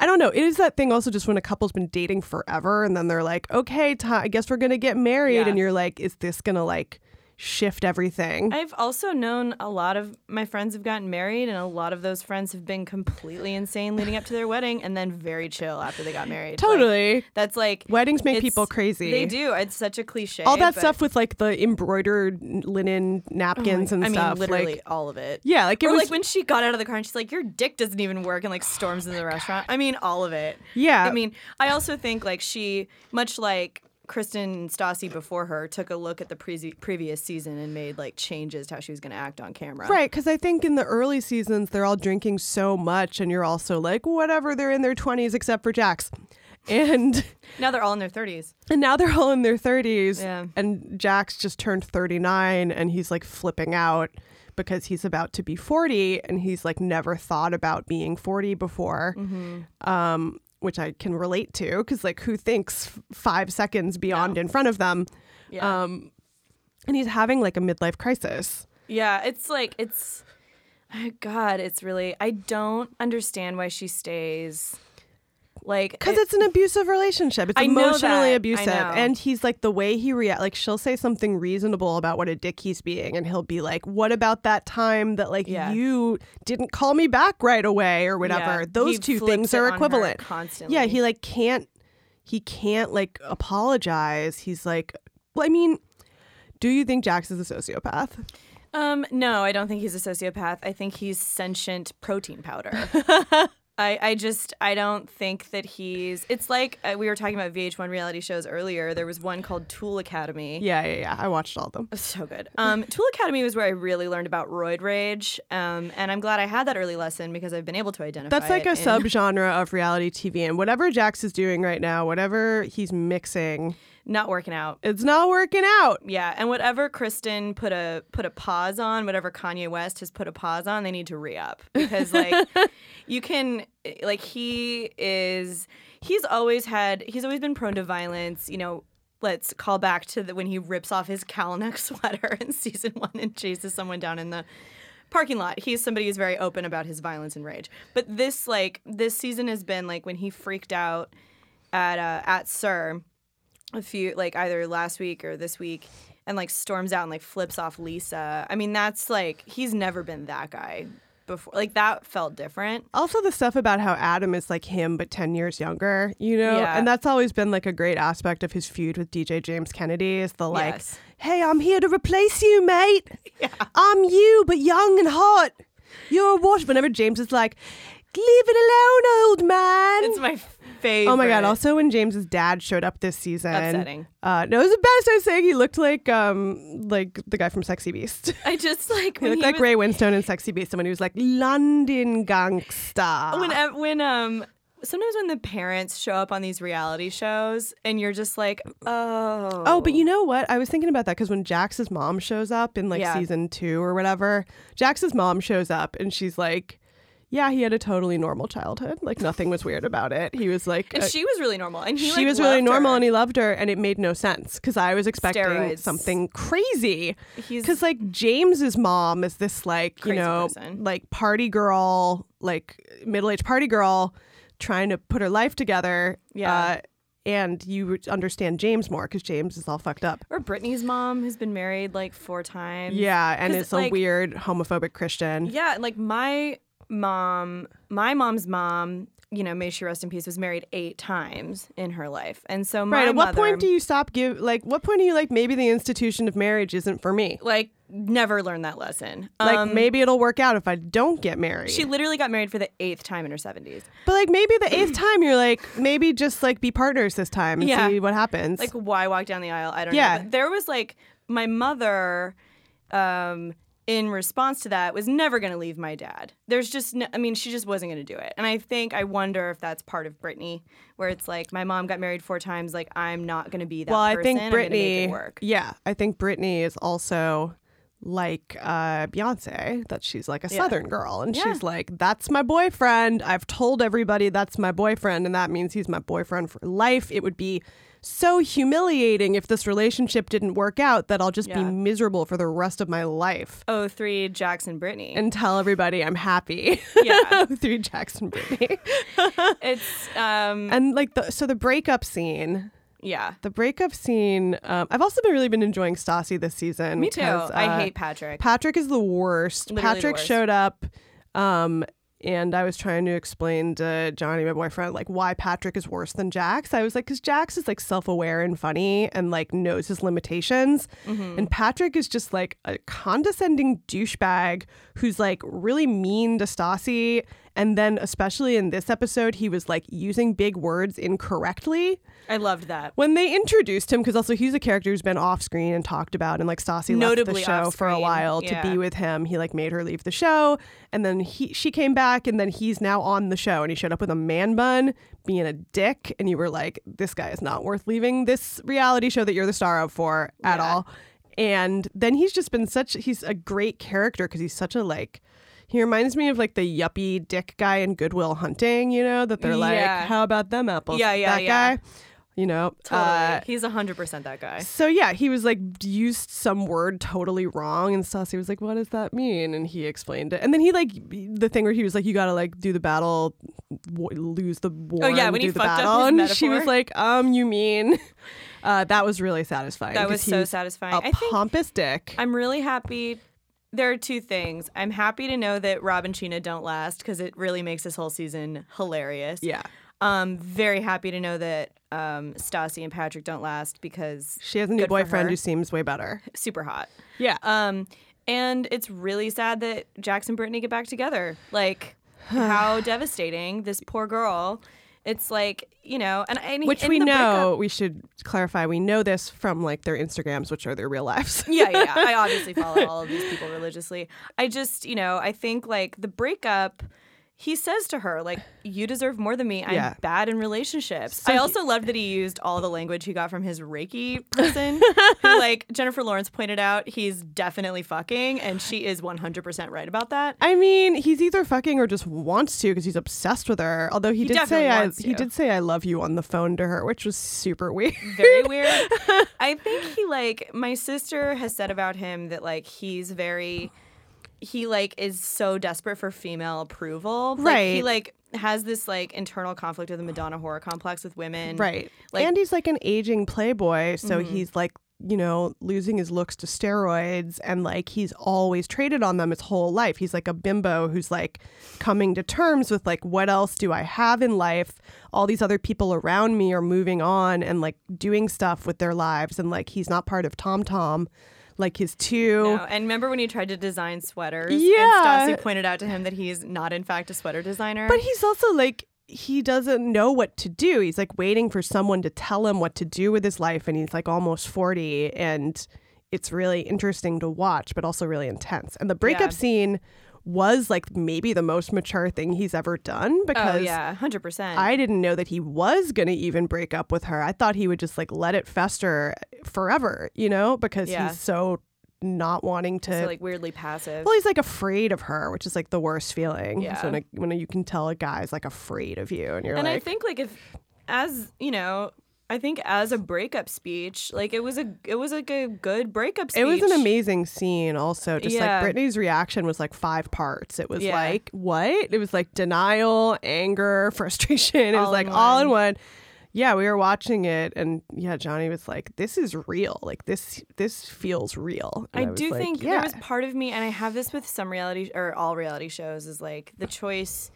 I don't know. It is that thing also just when a couple's been dating forever and then they're like, okay, Tom, I guess we're going to get married. Yeah. And you're like, is this going to like shift everything? I've also known a lot of my friends have gotten married, and a lot of those friends have been completely insane leading up to their wedding, and then very chill after they got married. Like, totally. that's like Weddings make people crazy. They do. It's such a cliche. All that but- stuff with like the embroidered linen napkins oh, and I mean, literally like, all of it. yeah, like it or was. like when she got out of the car and she's like, "Your dick doesn't even work," and like storms in the oh restaurant. I mean, all of it. yeah. I mean, I also think like she, much like Kristen Stassi before her, took a look at the pre- previous season and made like changes to how she was going to act on camera. Right, because I think in the early seasons they're all drinking so much, and you're also like, whatever, they're in their 20s except for Jax. And Now they're all in their thirties. and now they're all in their 30s. Yeah. And Jax just turned 39 and he's like flipping out because he's about to be 40 and he's like never thought about being 40 before. Mm-hmm. Um, which I can relate to because like who thinks five seconds beyond in front of them? Yeah. Um, and he's having like a midlife crisis. yeah. It's like it's. oh, God, it's really. I don't understand why she stays. Like, Because it- it's an abusive relationship. It's I emotionally abusive. And he's like the way he react like she'll say something reasonable about what a dick he's being and he'll be like, What about that time that like Yeah. you didn't call me back right away or whatever? Yeah. Those He two things are equivalent. constantly. Yeah, he like can't he can't like apologize. He's like well, I mean, do you think Jax is a sociopath? Um, no, I don't think he's a sociopath. I think he's sentient protein powder. I, I just I don't think that he's. It's like uh, we were talking about VH1 reality shows earlier. There was one called Tool Academy. Yeah, yeah, yeah. I watched all of them. So good. Um, Tool Academy was where I really learned about roid rage, um, and I'm glad I had that early lesson because I've been able to identify. That's like a in- subgenre of reality TV. And whatever Jax is doing right now, whatever he's mixing, not working out. it's not working out. Yeah, and whatever Kristen put a put a pause on, whatever Kanye West has put a pause on, they need to re up because like you can like he is he's always had he's always been prone to violence. You know, let's call back to the, when he rips off his cowl neck sweater in season one and chases someone down in the parking lot. He's somebody who's very open about his violence and rage. But this like this season has been like when he freaked out at uh, at SUR a few like either last week or this week and like storms out and like flips off Lisa. I mean that's like he's never been that guy before. Like that felt different. Also, the stuff about how Adam is like him, but 10 years younger, you know? Yeah. And that's always been like a great aspect of his feud with DJ James Kennedy is the like, Yes. hey, I'm here to replace you, mate. I'm you, but young and hot. You're a wash. Whenever James is like, leave it alone, old man. It's my favorite. Oh my god! Also, when James's dad showed up this season, Upsetting. Uh, no, it was the best. I was saying he looked like um like the guy from Sexy Beast. I just like he looked he like was- Ray Winstone in Sexy Beast, and when he was like London gangster. when when um sometimes when the parents show up on these reality shows and you're just like oh Oh, but you know what? I was thinking about that because when Jax's mom shows up in like Yeah. season two or whatever, Jax's mom shows up and she's like, "Yeah, he had a totally normal childhood. Like nothing was weird about it. He was like, and uh, she was really normal and he she like, was really normal her. and he loved her and it made no sense because i was expecting Steroids. something crazy He's- because like james's mom is this like you know person. like party girl like middle-aged party girl trying to put her life together Yeah. uh, and you understand james more because james is all fucked up or Brittany's mom who's been married like four times yeah and it's a weird homophobic christian yeah like my mom my mom's mom you know may she rest in peace was married eight times in her life. And so my right at what point do you stop give like what point are you like maybe the institution of marriage isn't for me? Like never learned that lesson. Like Um, maybe it'll work out if i don't get married. She literally got married for the eighth time in her 70s But like maybe the eighth time you're like maybe just like be partners this time and Yeah. see what happens. like why walk down the aisle? I don't Yeah. know but there was like my mother um in response to that was never going to leave my dad there's just no, i mean she just wasn't going to do it and i think i wonder if that's part of Brittany where it's like my mom got married four times like i'm not going to be that well, I person think I'm gonna make Brittany. it work Yeah, I think Brittany is also like uh, Beyonce that she's like a Yeah. Southern girl, and Yeah. she's like, "That's my boyfriend. I've told everybody that's my boyfriend, and that means he's my boyfriend for life. It would be." So humiliating if this relationship didn't work out that I'll just be miserable for the rest of my life oh three jackson brittany and tell everybody I'm happy. Yeah. through Jackson Brittany. it's um and like the so the breakup scene yeah the breakup scene um, i've also been really been enjoying stassi this season me too 'cause, i uh, hate patrick patrick is the worst Literally the patrick worst. showed up um and I was trying to explain to Johnny, my boyfriend, like why Patrick is worse than Jax. I was like, because Jax is like self aware and funny and like knows his limitations. Mm-hmm. And Patrick is just like a condescending douchebag who's like really mean to Stassi. And then, especially in this episode, he was like using big words incorrectly i loved that when they introduced him, because also he's a character who's been off screen and talked about, and like Stassi left the show for a while yeah. to be with him. He like made her leave the show, and then he she came back, and then he's now on the show, and he showed up with a man bun, being a dick, and you were like, this guy is not worth leaving this reality show that you're the star of for at Yeah. all. And then he's just been such he's a great character because he's such a like. He reminds me of like the yuppie dick guy in Goodwill Hunting, you know, that they're like, Yeah. how about them apples? Yeah, yeah, that yeah. guy. You know, totally uh, he's 100% that guy so yeah, he was like used some word totally wrong, and Stassi was like, "What does that mean?" And he explained it, and then he like the thing where he was like, "You gotta like do the battle, w- lose the war, Oh, yeah, and when he the fucked up battle." his and she was metaphor. like, "Um, you mean?" Uh, that was really satisfying. That was so he's satisfying A i think pompous dick. I'm really happy. There are two things. I'm happy to know that Rob and Scheana don't last because it really makes this whole season hilarious. yeah, Um, very happy to know that um, Stassi and Patrick don't last because she has a new boyfriend who seems way better. super hot. Yeah, Um, and it's really sad that Jackson and Brittany get back together. Like, how devastating. This poor girl. It's like you know, and, and which we know. breakup- We should clarify. We know this from like their Instagrams, which are their real lives. yeah, yeah, yeah. I obviously follow all of these people religiously. I just, you know, I think like the breakup, he says to her like you deserve more than me i'm Yeah. bad in relationships So i he- also loved that he used all the language he got from his reiki person who like jennifer lawrence pointed out he's definitely fucking and she is 100% right about that I mean, he's either fucking or just wants to because he's obsessed with her. Although he, He did say I, he did say I love you on the phone to her, which was super weird. very weird i think he like my sister has said about him that like he's very he like is so desperate for female approval like, he like has this like internal conflict of the madonna horror complex with women Right. Like- and he's like an aging playboy, so Mhm. he's like, you know, losing his looks to steroids and like he's always traded on them his whole life. He's like a bimbo who's like coming to terms with like what else do I have in life? All these other people around me are moving on and like doing stuff with their lives and like he's not part of Tom Tom like his two No, and remember when he tried to design sweaters? Yeah. And Stassi pointed out to him that he's not, in fact, a sweater designer. But he's also like he doesn't know what to do. He's like waiting for someone to tell him what to do with his life and he's like almost 40 and it's really interesting to watch but also really intense. And the breakup Yeah. scene was like maybe the most mature thing he's ever done because oh, because yeah, 100%. I didn't know that he was going to even break up with her. I thought he would just like let it fester forever, you know, because Yeah. he's so not wanting to so, like, weirdly passive. well, he's like afraid of her, which is like the worst feeling. Yeah. So when, a, when you can tell a guy's like afraid of you, and you're and I think, like, if, as, you know, I think as a breakup speech, like, it was a, it was like a good breakup speech. it was an amazing scene. Also, just Yeah. like Brittany's reaction was like five parts. It was Yeah. like what? It was like denial, anger, frustration. It was like in all in one. one. Yeah, we were watching it, and yeah, Johnny was like, "This is real. Like this, this feels real." I, was do like, think yeah. there was part of me, and I have this with some reality or all reality shows, is like the choice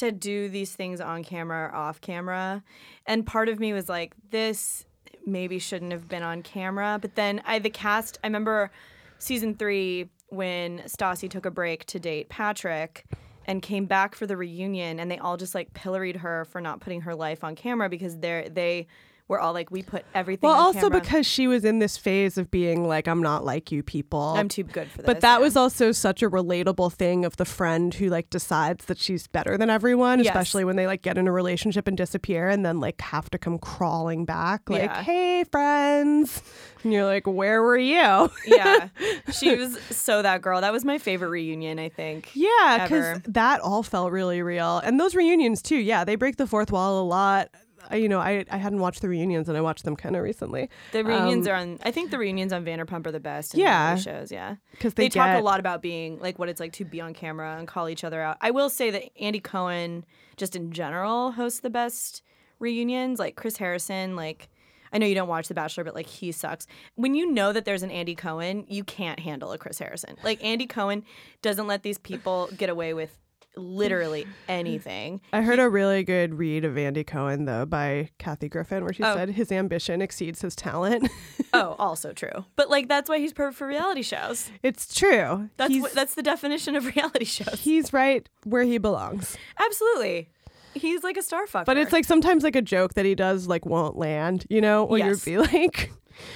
to do these things on camera or off camera. And part of me was like, this maybe shouldn't have been on camera. But then I, the cast, I remember season three when Stassi took a break to date Patrick and came back for the reunion and they all just like pilloried her for not putting her life on camera because they're they were all like we put everything well, also camera. because she was in this phase of being like, "I'm not like you people." I'm too good for this. But that yeah. was also such a relatable thing of the friend who like decides that she's better than everyone, Yes. especially when they like get in a relationship and disappear and then like have to come crawling back like, Yeah. "Hey friends." And you're like, "Where were you?" yeah, she was so that girl. That was my favorite reunion. I think. yeah, cuz that all felt really real. And those reunions too. Yeah, they break the fourth wall a lot. I- You know, I I hadn't watched the reunions and I watched them kind of recently The reunions Um, are on. I think the reunions on Vanderpump are the best. In Yeah. reality shows. Yeah, cuz they, they, talk a lot about being like what it's like to be on camera and call each other out. I will say that Andy Cohen, just in general, hosts the best reunions. Like Chris Harrison, like. I know you don't watch The Bachelor, but like he sucks. When you know that there's an Andy Cohen, you can't handle a Chris Harrison. Like Andy Cohen doesn't let these people get away with literally mm. anything. I heard a really good read of Andy Cohen though by Kathy Griffin where she Oh. said his ambition exceeds his talent. Oh, also true. But like that's why he's perfect for reality shows. it's true. That's what, that's the definition of reality shows. he's right where he belongs. Absolutely. He's like a star fucker. But it's like sometimes like a joke that he does like won't land, you know, where Yes. you'd be like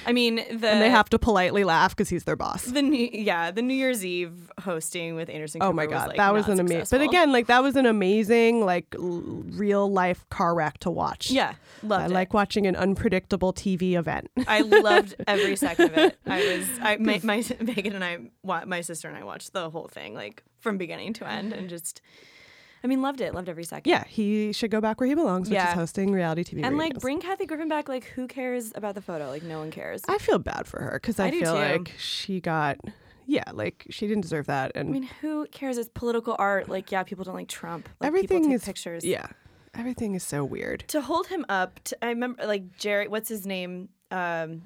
I mean, the and they have to politely laugh because he's their boss. the new, yeah, the New Year's Eve hosting with Anderson. Oh Cooper my was, god, like, that was an amazing. But again, like that was an amazing like l- real life car wreck to watch. yeah, loved I it. like watching an unpredictable TV event. I loved every second of it. I was, I my, my Megan and I, my sister and I watched the whole thing like from beginning to end, and just, I mean, loved it. Loved every second. yeah, he should go back where he belongs, which Yeah. is hosting reality TV. And like bring Kathy Griffin back. Like, who cares about the photo? Like, no one cares. I feel bad for her because I, I feel like she got, yeah, like she didn't deserve that, and I mean, who cares? It's political art. Like, yeah, people don't like Trump. Like, everything take is pictures. Yeah, everything is so weird. To hold him up, to, I remember like Jerry. What's his name? Um,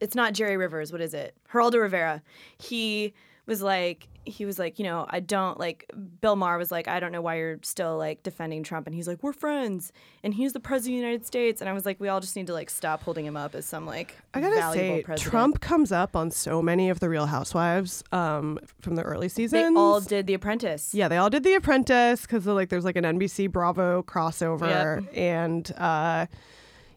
it's not Jerry Rivers. What is it? Geraldo Rivera. He was like, he was like, you know, I don't like. Bill Maher was like, I don't know why you're still like defending Trump, and he's like, we're friends, and he's the president of the United States, and I was like, we all just need to like stop holding him up as some like I gotta valuable say, president. Trump comes up on so many of the Real Housewives um, from the early seasons. They all did The Apprentice. Yeah, they all did The Apprentice because like there's like an NBC Bravo crossover, and uh,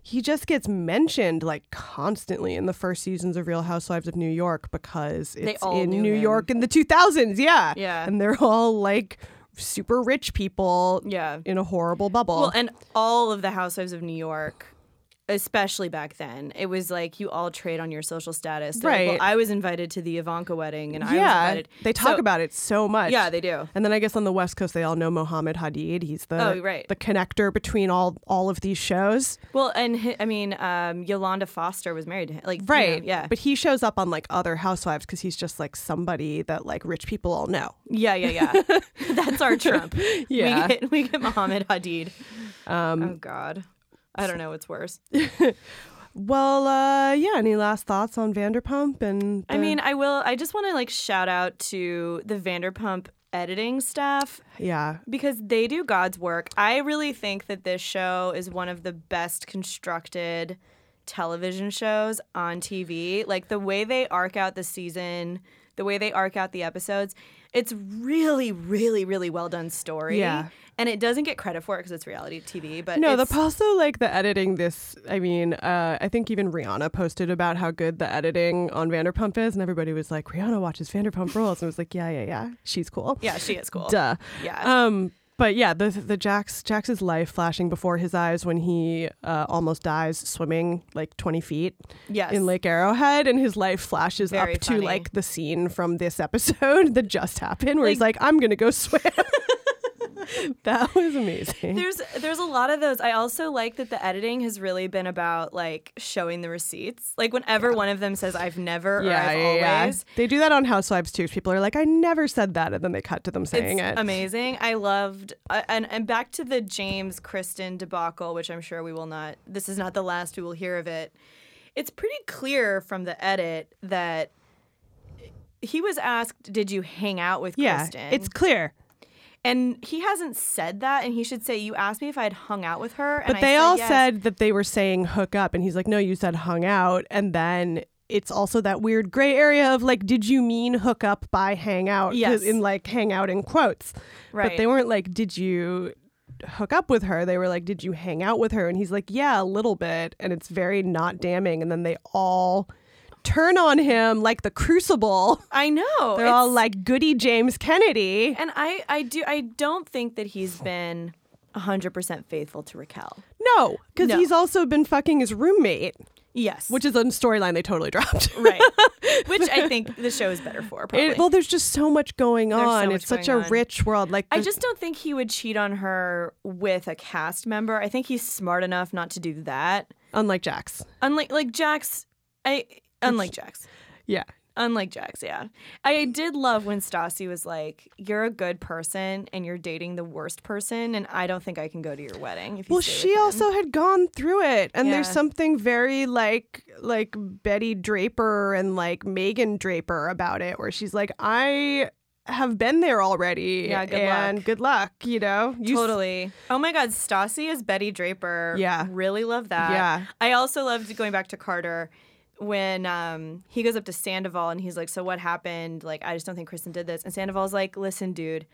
he just gets mentioned like constantly in the first seasons of Real Housewives of New York because it's in New him. York in the 2000s. Yeah, Yeah. and they're all like super rich people Yeah. in a horrible bubble. Well, and all of the housewives of New York, especially back then, it was like you all trade on your social status. They're like, Right. well, I was invited to the Ivanka wedding, and I was yeah, invited. they talk So- about it so much. Yeah, they do. And then I guess on the West Coast, they all know Mohammed Hadid. He's the Oh, right. the connector between all all of these shows. Well, and hi- I mean, um, Yolanda Foster was married to him. Like, you know, Right. yeah. But he shows up on like other housewives because he's just like somebody that like rich people all know. yeah, yeah, yeah. That's our Trump. Yeah. We get, we get Mohammed Hadid. Um, oh, God. I don't know what's worse. Well, uh, yeah. Any last thoughts on Vanderpump? And I mean, I will. I just want to like shout out to the Vanderpump editing staff yeah, because they do God's work. I really think that this show is one of the best constructed television shows on TV. Like the way they arc out the season, the way they arc out the episodes, it's really, really, really well done story. Yeah. And it doesn't get credit for it because it's reality TV, but no. The also like the editing. This, I mean, uh, I think even Rihanna posted about how good the editing on Vanderpump is, and everybody was like, Rihanna watches Vanderpump Rules, and was like, yeah, yeah, yeah, she's cool. yeah, she is cool. Duh. Yeah. Um, but yeah, the the Jax Jax's life flashing before his eyes when he uh, almost dies swimming like twenty feet yes. in Lake Arrowhead, and his life flashes Very up to like the scene from this episode that just happened, where he's Like- like, "I'm gonna go swim." that was amazing. There's there's a lot of those. I also like that the editing has really been about like showing the receipts. Like whenever one of them says I've never or yeah, I've yeah, yeah. They do that on Housewives too. People are like, "I never said that," and then they cut to them saying It's it. amazing. I loved uh, and and back to the James Kristen debacle, which I'm sure we will not. This is not the last we will hear of it. It's pretty clear from the edit that he was asked, "Did you hang out with yeah, Kristen?" it's clear. And he hasn't said that, and he should say, "You asked me if I'd hung out with her." And But I they said all yes. said that they were saying hook up, and he's like, no, you said hung out. And then it's also that weird gray area of like, did you mean hook up by hang out? Yes. In like hang out in quotes. Right. But they weren't like, did you hook up with her? They were like, did you hang out with her? And he's like, yeah, a little bit. And it's very not damning. And then they all turn on him like the crucible. I know. They're all like goody James Kennedy. and I, I do, I don't think that he's been hundred percent faithful to Raquel. No, because No. he's also been fucking his roommate, Yes, which is a storyline they totally dropped. right, which I think the show is better for. Probably. It, well, there's just so much going There's so on. much it's such a on. rich world. Like I just don't think he would cheat on her with a cast member. I think he's smart enough not to do that. unlike Jax. Unlike like Jax, I unlike Jax. Yeah. Unlike Jax, yeah. I did love when Stassi was like, "You're a good person, and you're dating the worst person, and I don't think I can go to your wedding." If you Well, she also had gone through it, and there's something very like like Betty Draper and like Megan Draper about it, where she's like, I have been there already. Yeah, good and luck. good luck. You know, you s- totally. Oh my God, Stassi is Betty Draper. Yeah. really love that. Yeah. I also loved going back to Carter when um, he goes up to Sandoval and he's like, "So what happened? Like, I just don't think Kristen did this." And Sandoval's like, "Listen, dude."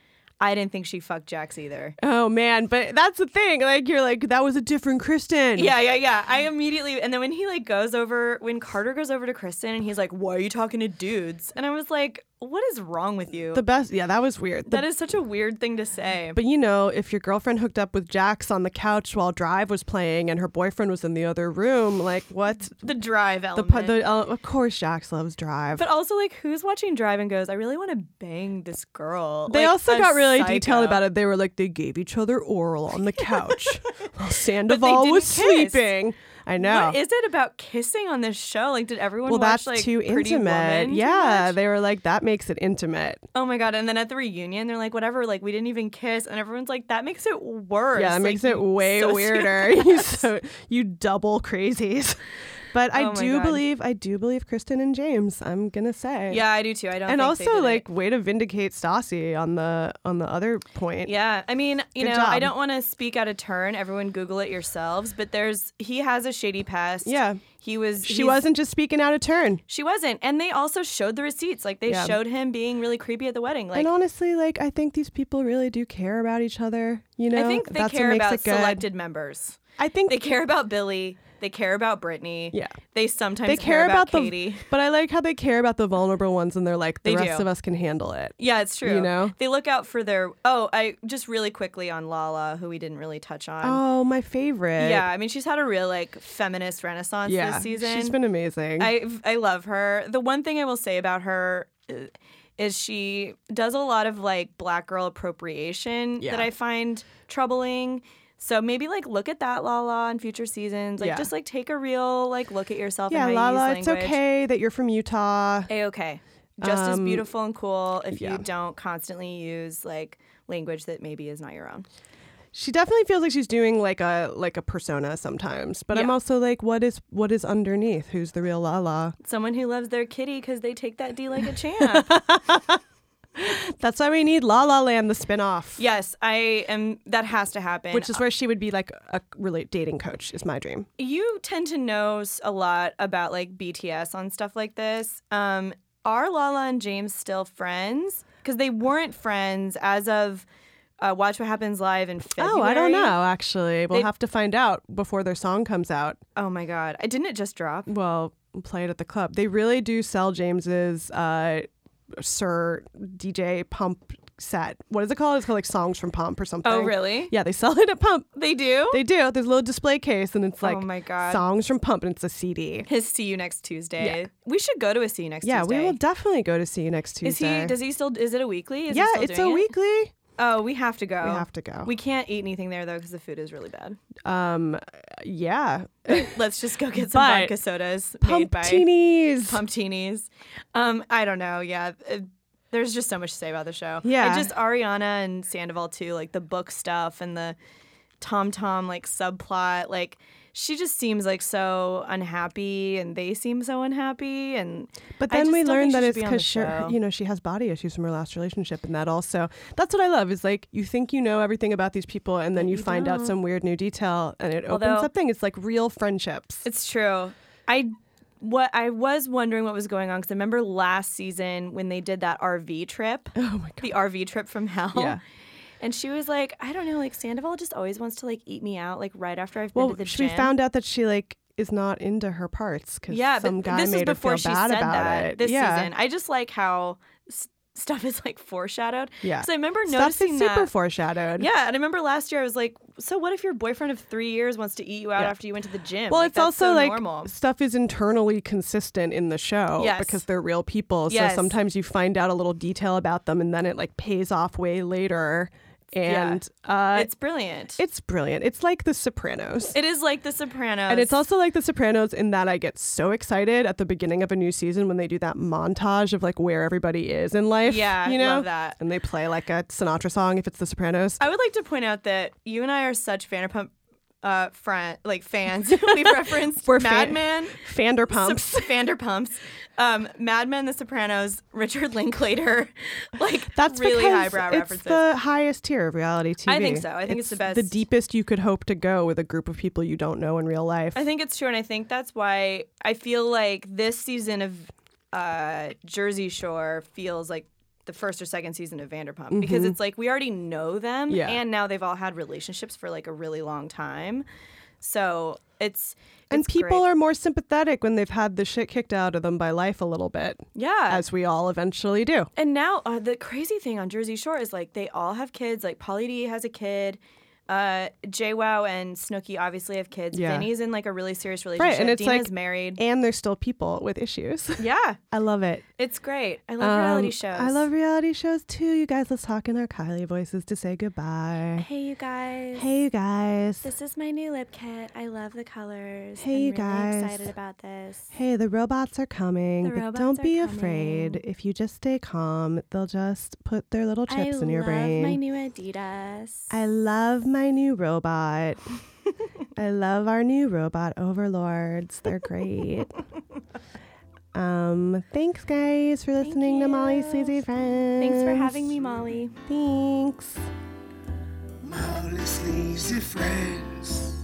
I didn't think she fucked Jax either. Oh man, but that's the thing. Like you're like that was a different Kristen. Yeah, yeah, yeah. I immediately and then when he like goes over when Carter goes over to Kristen and he's like, "Why are you talking to dudes?" And I was like, "What is wrong with you?" The best. Yeah, that was weird. The that is such a weird thing to say. But you know, if your girlfriend hooked up with Jax on the couch while Drive was playing and her boyfriend was in the other room, like what? the drive The, element. pu- the uh, of course Jax loves Drive. But also, like, who's watching Drive and goes, I really want to bang this girl? they Like, also got really psycho. detailed about it. They were like they gave each other oral on the couch while Sandoval was kiss. sleeping. I know. What is it about kissing on this show? Like, did everyone well, watch that's like too intimate. Too yeah, much? they were like that makes it intimate. Oh my god! And then at the reunion, they're like, whatever. Like, we didn't even kiss, and everyone's like, that makes it worse. Yeah, that Like, makes it way weirder. you so you double crazies. But I Oh do God. believe I do believe Kristen and James. I'm gonna say. Yeah, I do too. I don't. and also did it. like way to vindicate Stassi on the on the other point. Yeah, I mean, you Good know, I don't want to speak out of turn. Everyone Google it yourselves. But there's he has a shady past. Yeah. he was. She wasn't just speaking out of turn. She wasn't, and they also showed the receipts. Like they Yeah. showed him being really creepy at the wedding. Like and honestly, like I think these people really do care about each other. You know, I think they care about selected members. I think They care about Billy. They care about Brittany. Yeah. They sometimes they care about, the Katie. but I like how they care about the vulnerable ones and they're like the They rest do. of us can handle it. Yeah, it's true. You know? they look out for their. Oh, I just really quickly on Lala, who we didn't really touch on. Oh, my favorite. yeah, I mean, she's had a real like feminist renaissance yeah. this season. She's been amazing. I I love her. The one thing I will say about her uh, is she does a lot of like black girl appropriation Yeah. that I find troubling. So maybe like look at that Lala in future seasons. Like Yeah. just like take a real like look at yourself. yeah, Lala, you it's okay that you're from Utah. A okay. Just as Um, beautiful and cool if yeah. you don't constantly use like language that maybe is not your own. She definitely feels like she's doing like a like a persona sometimes. But I'm also like, what is what is underneath? Who's the real Lala? Someone who loves their kitty because they take that D like a champ. That's why we need La La Land, the spinoff. yes, I am. That has to happen. Which is where she would be like a really dating coach is my dream. you tend to know a lot about like BTS on stuff like this. Um, are Lala and James still friends? Because they weren't friends as of uh, Watch What Happens Live in February. Oh, I don't know actually. We'll They- have to find out before their song comes out. Oh my god, I didn't it just drop? Well, play it at the club. They really do sell James's uh, SUR DJ Pump set. What is it called? It's called like Songs from Pump or oh, something. Oh really? Yeah, they sell it at Pump. They do. They do. There's a little display case, and it's oh like oh my god. songs from Pump, and it's a CD. His See You Next Tuesday. Yeah. We should go to a See You Next Tuesday. Yeah, Tuesday. we will definitely go to see you next Tuesday. Is he? Does he still? Is it a weekly? Is yeah, it's a it? weekly. Oh, we have to go. We have to go. We can't eat anything there though because the food is really bad. um, yeah, Let's just go get some But- vodka sodas pumptinis. Pumptinis. Um, I don't know. Yeah, uh, there's just so much to say about the show. Yeah. Just Ariana and Sandoval too, like the book stuff and the Tom Tom like subplot. Like she just seems like so unhappy, and they seem so unhappy. And But then we learned that it's should be on the because she, you know she has body issues from her last relationship, and that also that's what I love is like you think you know everything about these people, and then you, you find out don't. some weird new detail, and it opens Although- up things. It's like real friendships. It's true. I what I was wondering what was going on because I remember last season when they did that RV trip, oh my god. the RV trip from hell. Yeah. And she was like, I don't know, like Sandoval just always wants to like eat me out like right after I've Well, been to the gym. we found out that she like is not into her parts because yeah, some guy this made is before her she feel bad said about that it. this yeah. season. I just like how s- stuff is like foreshadowed. Yeah. So I remember Stuff noticing is super that. foreshadowed. yeah, and I remember last year I was like, so what if your boyfriend of three years wants to eat you out Yeah. after you went to the gym? Well, Like, it's also so like normal. stuff is internally consistent in the show Yes. because they're real people. Yes. So sometimes you find out a little detail about them and then it like pays off way later. And uh, it's brilliant. it's brilliant. It's like The Sopranos. it is like The Sopranos. and it's also like The Sopranos in that I get so excited at the beginning of a new season when they do that montage of like where everybody is in life. Yeah, you know, love that. And they play like a Sinatra song if it's The Sopranos. I would like to point out that you and I are such Vanderpump uh friend like fans. we referenced We're Mad fan- Men, Vanderpumps. Um, Mad Men, The Sopranos, Richard Linklater, like That's really highbrow it's references. the highest tier of reality TV. I think so. I think it's the The best. The deepest you could hope to go with a group of people you don't know in real life. I think it's true, and I think that's why I feel like this season of uh, Jersey Shore feels like the first or second season of Vanderpump because it's like we already know them, Mm-hmm. Yeah. and now they've all had relationships for like a really long time, so it's, and people great. are more sympathetic when they've had the shit kicked out of them by life a little bit, yeah. as we all eventually do. and now uh, the crazy thing on Jersey Shore is like they all have kids. Like Pauly D has a kid. Uh, JWoww and Snooki obviously have kids. Yeah. Vinny's in like a really serious relationship. Right, and it's Deena's like- married. And they're still people with issues. yeah, I love it. it's great. I love reality Um, shows. I love reality shows too. You guys, let's talk in our Kylie voices to say goodbye. Hey, you guys. Hey, you guys. This is my new lip kit. I love the colors. Hey, I'm you really guys. excited about this. Hey, the robots are coming, The but robots don't be afraid. If you just stay calm, they'll just put their little chips I in your brain. I love my new Adidas. I love my new robot. I love our new robot overlords. They're great. um, thanks guys for listening to Molly's you. Sleazy Friends. Thanks for having me, Molly. Thanks. Molly Sleazy Friends.